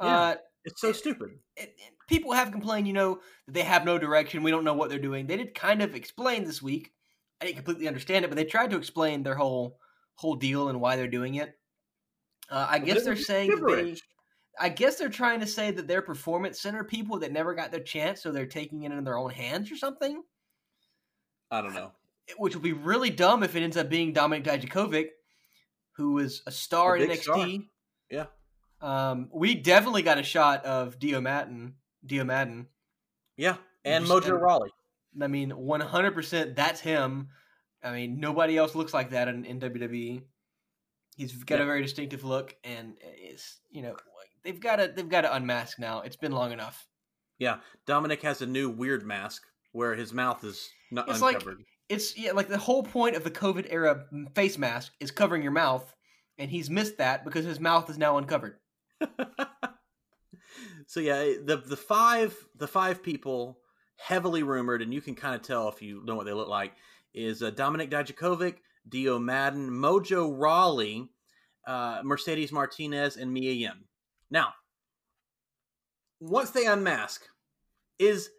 Yeah. Uh, it's so stupid. it, it- people have complained, you know, that they have no direction. We don't know what they're doing. They did kind of explain this week. I didn't completely understand it, but they tried to explain their whole whole deal and why they're doing it. Uh, I guess they're saying that they. I guess they're trying to say that they're performance center people that never got their chance, so they're taking it in their own hands or something. I don't know. Which would be really dumb if it ends up being Dominik Dijakovic, who is a star A in NXT. star. Yeah. Um, we definitely got a shot of Dio Maddin. Dio Maddin. Yeah, and Mojo Rawley. I mean, one hundred percent. That's him. I mean, nobody else looks like that in, in WWE. He's got Yeah. a very distinctive look, and it's you know they've got to they've got to unmask now. It's been long enough. Yeah, Dominic has a new weird mask where his mouth is not It's like- uncovered. It's yeah, like the whole point of the COVID era face mask is covering your mouth, and he's missed that because his mouth is now uncovered. so yeah, the the five the five people heavily rumored, and you can kind of tell if you know what they look like, is uh, Dominik Dijakovic, Dio Maddin, Mojo Rawley, uh, Mercedes Martinez, and Mia Yim. Now, once they unmask, is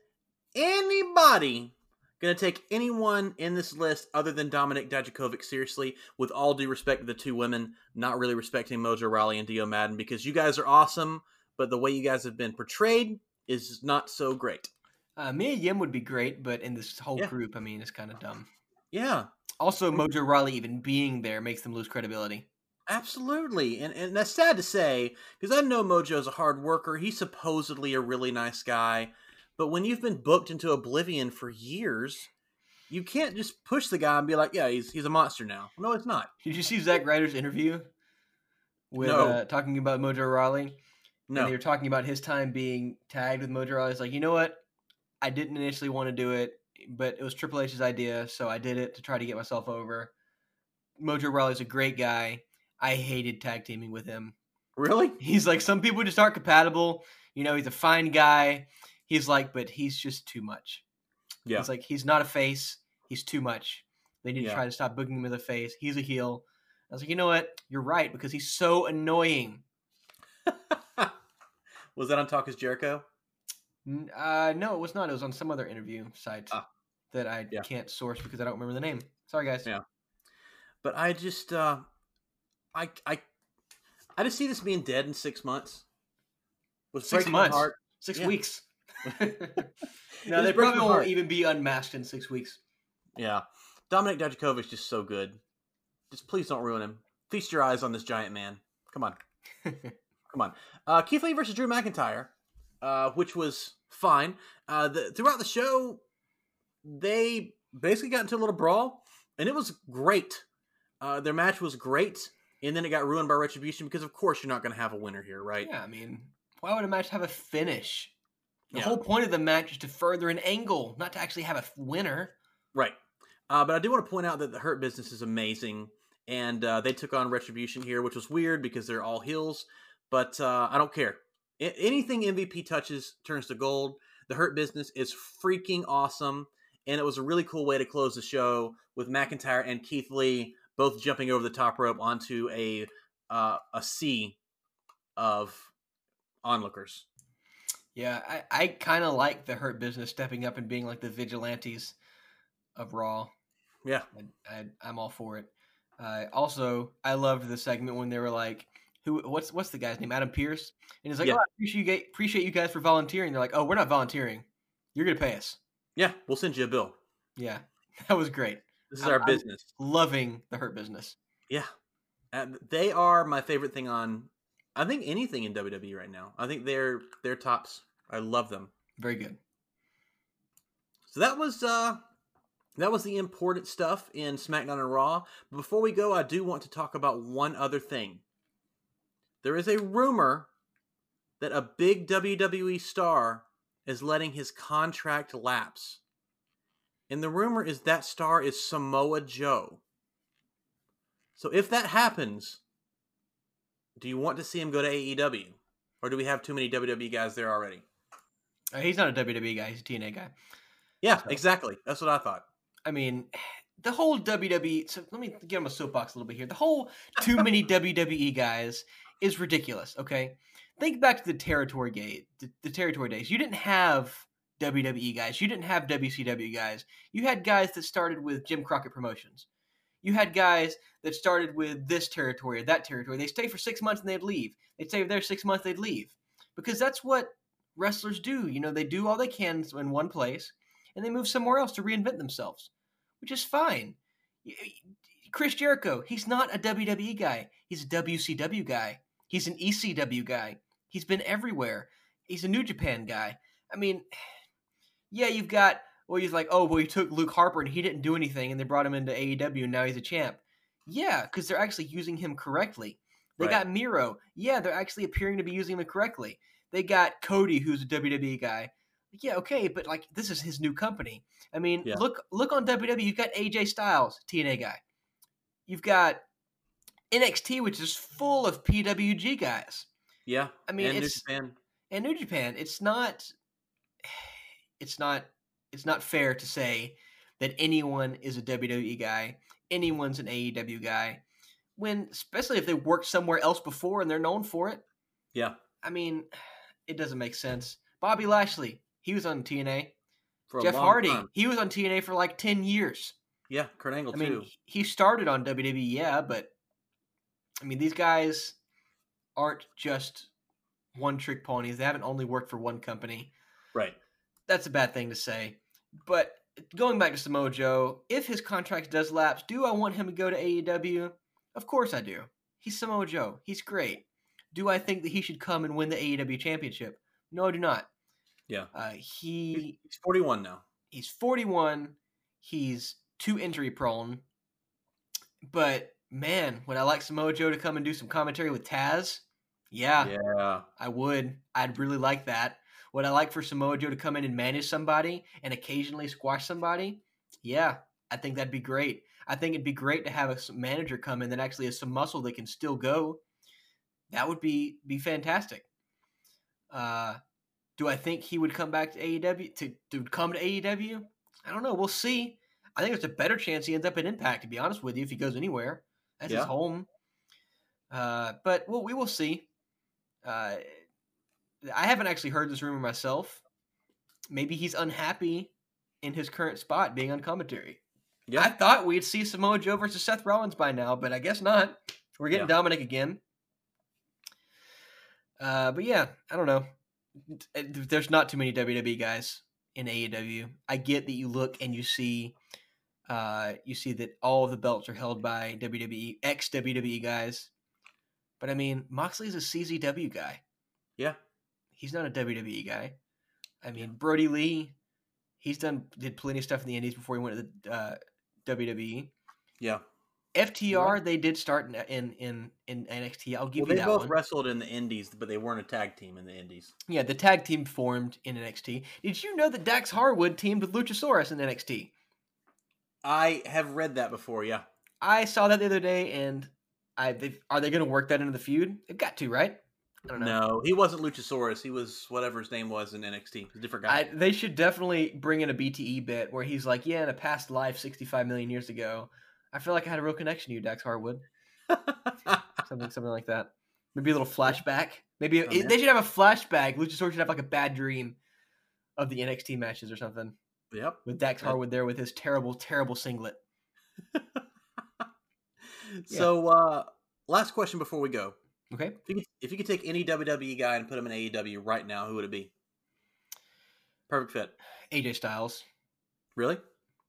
anybody going to take anyone in this list other than Dominik Dijakovic seriously? With all due respect to the two women, not really respecting Mojo Rawley and Dio Maddin because you guys are awesome, but the way you guys have been portrayed is not so great. Uh, Mia Yim would be great, but in this whole Yeah. group, I mean, it's kind of dumb. Yeah, Also, Mojo Rawley even being there makes them lose credibility. absolutely. And and that's sad to say because I know Mojo's a hard worker. He's supposedly a really nice guy, but when you've been booked into oblivion for years, you can't just push the guy and be like, "Yeah, he's he's a monster now." No, it's not. Did you see Zack Ryder's interview with No. uh, talking about Mojo Rawley? No. And they were talking about his time being tagged with Mojo Rawley. He's like, you know what? I didn't initially want to do it, but it was Triple H's idea, so I did it to try to get myself over. Mojo Rawley's a great guy. I hated tag teaming with him. Really? He's like, some people just aren't compatible. You know, he's a fine guy. He's like, but he's just too much. Yeah. He's like, he's not a face. He's too much. They need Yeah. to try to stop booking him as a face. He's a heel. I was like, you know what? You're right because he's so annoying. Was that on Talk is Jericho? Uh, no, it was not. It was on some other interview site Ah. that I Yeah. can't source because I don't remember the name. Sorry, guys. Yeah. But I just, uh, I, I, I just see this being dead in six months. Was Six months. heart. Six Yeah. weeks. no, they probably won't even be unmasked in six weeks. Yeah, Dominik Dijakovic's just so good. Just please don't ruin him. Feast your eyes on this giant man. Come on, come on. Uh, Keith Lee versus Drew McIntyre, uh, which was fine. Uh, the, throughout the show, they basically got into a little brawl, and it was great. Uh, their match was great, and then it got ruined by retribution because, of course, you're not going to have a winner here, right? Yeah, I mean, why would a match have a finish? The Yeah. whole point of the match is to further an angle, not to actually have a winner. Right. Uh, but I do want to point out that the Hurt Business is amazing, and uh, they took on Retribution here, which was weird because they're all heels. But uh, I don't care. Anything MVP touches turns to gold. The Hurt Business is freaking awesome, and it was a really cool way to close the show with McIntyre and Keith Lee both jumping over the top rope onto a uh, a sea of onlookers. Yeah, I, I kind of like the Hurt Business stepping up and being like the vigilantes of Raw. Yeah. I, I, I'm all for it. Uh, also, I loved the segment when they were like, "Who? What's what's the guy's name? Adam Pearce." And he's like, Yeah. "Oh, I appreciate you, appreciate you guys for volunteering." They're like, "Oh, we're not volunteering. You're gonna pay us." Yeah, we'll send you a bill. Yeah, that was great. This is I'm- our I'm- business. Loving the Hurt Business. Yeah. And they are my favorite thing on I think anything in WWE right now. I think they're they're tops. I love them. Very good. So that was uh that was the important stuff in SmackDown and Raw. But before we go, I do want to talk about one other thing. There is a rumor that a big WWE star is letting his contract lapse. And the rumor is that star is Samoa Joe. So if that happens, do you want to see him go to AEW? Or do we have too many WWE guys there already? Uh, he's not a WWE guy. He's a TNA guy. Yeah, So- exactly. That's what I thought. I mean, the whole WWE. So let me get on my soapbox a little bit here. The whole too many WWE guys is ridiculous. Okay, think back to the territory gate, the, the territory days. You didn't have WWE guys. You didn't have WCW guys. You had guys that started with Jim Crockett Promotions. You had guys that started with this territory or that territory. They stay for six months and they'd leave. They'd stay there six months, they'd leave. Because that's what wrestlers do. You know, they do all they can in one place and they move somewhere else to reinvent themselves, which is fine. Chris Jericho, he's not a WWE guy. He's a WCW guy. He's an ECW guy. He's been everywhere. He's a New Japan guy. I mean, yeah, you've got, well, he's like, oh, well, you took Luke Harper and he didn't do anything and they brought him into AEW and now he's a champ. Yeah, because they're actually using him correctly. They Right. got Miro. Yeah, they're actually appearing to be using him correctly. They got Cody, who's a WWE guy. Yeah, okay, but like this is his new company. I mean, Yeah. look look on WWE. You've got AJ Styles, TNA guy. You've got NXT, which is full of PWG guys. Yeah. I mean, and New it's Japan. and New Japan. It's not. It's not. It's not fair to say that anyone is a WWE guy, anyone's an AEW guy, when especially if they worked somewhere else before and they're known for it. Yeah. I mean, it doesn't make sense. Bobby Lashley, he was on TNA. Jeff Hardy, time. he was on TNA for like ten years. Yeah, Kurt Angle I mean, he started on WWE, yeah, but I mean, these guys aren't just one trick ponies. They haven't only worked for one company. Right. That's a bad thing to say. But going back to Samoa Joe, if his contract does lapse, do I want him to go to AEW? Of course I do. He's Samoa Joe. He's great. Do I think that he should come and win the AEW championship? No, I do not. Yeah. Uh, he He's 41 now. he's 41 he's too injury prone but man would i like samoa joe to come and do some commentary with taz yeah, Yeah. i would i'd really like that would i like for samoa joe to come in and manage somebody and occasionally squash somebody yeah i think that'd be great i think it'd be great to have a manager come in that actually has some muscle that can still go that would be be fantastic uh do I think he would come back to AEW to, to come to AEW? I don't know. We'll see. I think there's a better chance he ends up at Impact. To be honest with you, if he goes anywhere, that's Yeah. his home. Uh, but well, we will see. Uh, I haven't actually heard this rumor myself. Maybe he's unhappy in his current spot, being on commentary. Yeah. I thought we'd see Samoa Joe versus Seth Rollins by now, but I guess not. We're getting Yeah. Dominic again. Uh, but yeah, I don't know. There's not too many WWE guys in AEW. I get that you look and you see, uh, you see that all of the belts are held by WWE ex WWE guys. But I mean, Moxley's a CZW guy. Yeah. He's not a WWE guy. I mean, Brodie Lee, he's done did plenty of stuff in the Indies before he went to the uh, WWE. Yeah. FTR, they did start in in in, in NXT. I'll give Well, you that. they both one. wrestled in the Indies, but they weren't a tag team in the Indies. Yeah, the tag team formed in NXT. Did you know that Dax Harwood teamed with Luchasaurus in NXT? I have read that before. Yeah. I saw that the other day, and I they, are they going to work that into the feud? They've got to, right? I don't know. No, he wasn't Luchasaurus. He was whatever his name was in NXT. A different guy. I, they should definitely bring in a BTE bit where he's like, "Yeah, in a past life, sixty-five million years ago, I feel like I had a real connection to you, Dax Harwood." Something, something like that. Maybe a little flashback. Maybe Oh, it- they should have a flashback. Luchasaurus should have like a bad dream of the NXT matches or something yep. with Dax Yeah. Harwood there with his terrible, terrible singlet. So, uh, last question before we go. Okay, If you, could, if you could take any WWE guy and put him in AEW right now, who would it be? Perfect fit. AJ Styles. Really?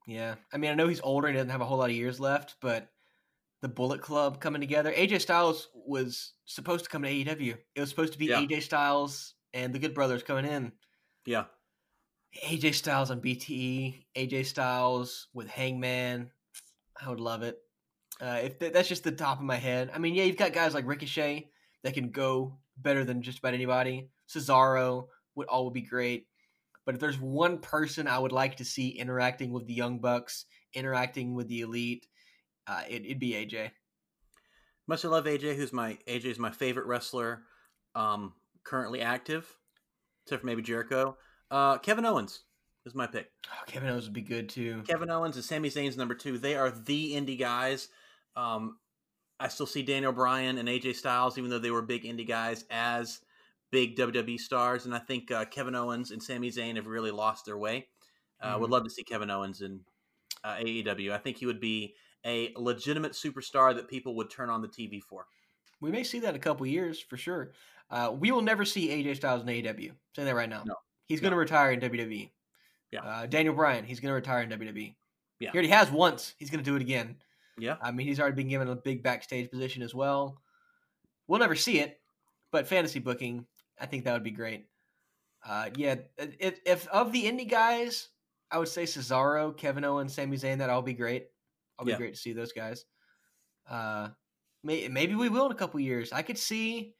Yeah, I mean, I know he's older and doesn't have a whole lot of years left, but the Bullet Club coming together. AJ Styles was supposed to come to AEW. It was supposed to be Yeah. AJ Styles and the Good Brothers coming in. Yeah. AJ Styles on BTE, AJ Styles with Hangman. I would love it. Uh, if th- that's just the top of my head. I mean, yeah, you've got guys like Ricochet that can go better than just about anybody. Cesaro would all would be great. But if there's one person I would like to see interacting with the Young Bucks, interacting with the Elite, uh, it, it'd be AJ. Much I love AJ, who's my AJ is my favorite wrestler, um, currently active, except for maybe Jericho. Uh, Kevin Owens is my pick. Oh, Kevin Owens would be good too. Kevin Owens and Sami Zayn's number two. They are the indie guys. Um, I still see Daniel Bryan and AJ Styles, even though they were big indie guys, as big WWE stars. And I think uh, Kevin Owens and Sami Zayn have really lost their way. Uh, Would Mhm. love to see Kevin Owens in uh, AEW. I think he would be a legitimate superstar that people would turn on the TV for. We may see that in a couple years for sure. Uh, we will never see AJ Styles in AEW. Say that right now. No. He's going to No. retire in WWE. Yeah. Uh, Daniel Bryan, he's going to retire in WWE. Yeah. He already has once. He's going to do it again. Yeah. I mean, he's already been given a big backstage position as well. We'll never see it, but fantasy booking, I think that would be great. Uh, yeah, if, if of the indie guys, I would say Cesaro, Kevin Owens, Sami Zayn. That all be great. I'll be Yeah. great to see those guys. Uh, may, maybe we will in a couple years. I could see,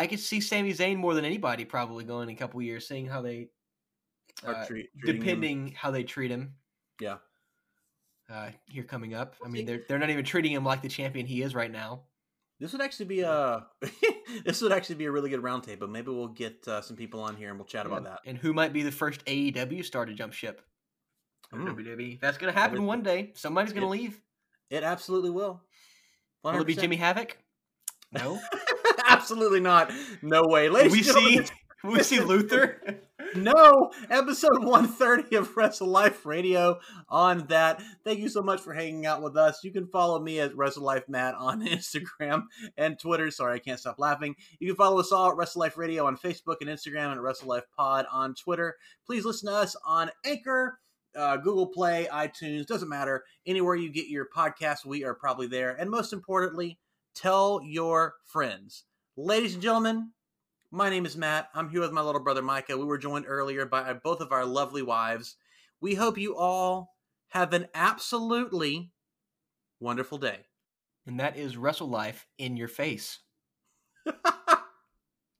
I could see Sami Zayn more than anybody probably going in a couple years, seeing how they, Or uh, treat- treating him- depending how they treat him. Yeah. Uh, here coming up. I mean, they're they're not even treating him like the champion he is right now. This would actually be a this would actually be a really good roundtable. Maybe we'll get uh, some people on here and we'll chat about that. And who might be the first AEW star to jump ship? Mm. WWE. That's going to happen Everything. one day. Somebody's going to leave. It absolutely will. Will it be Jimmy Havoc? No. absolutely not. No way. Ladies we see? We see Luther? no episode 130 of Wrestle Life Radio on that. Thank you so much for hanging out with us. You can follow me at Wrestle Life Matt on Instagram and Twitter. Sorry, I can't stop laughing. You can follow us all at Wrestle Life Radio on Facebook and Instagram and Wrestle Life Pod on Twitter. Please listen to us on Anchor. Uh, Google Play, iTunes, doesn't matter. Anywhere you get your podcast, we are probably there. And most importantly, tell your friends. Ladies and gentlemen, my name is Matt. I'm here with my little brother Micah. We were joined earlier by both of our lovely wives. We hope you all have an absolutely wonderful day. and that is Wrestle Life in your face.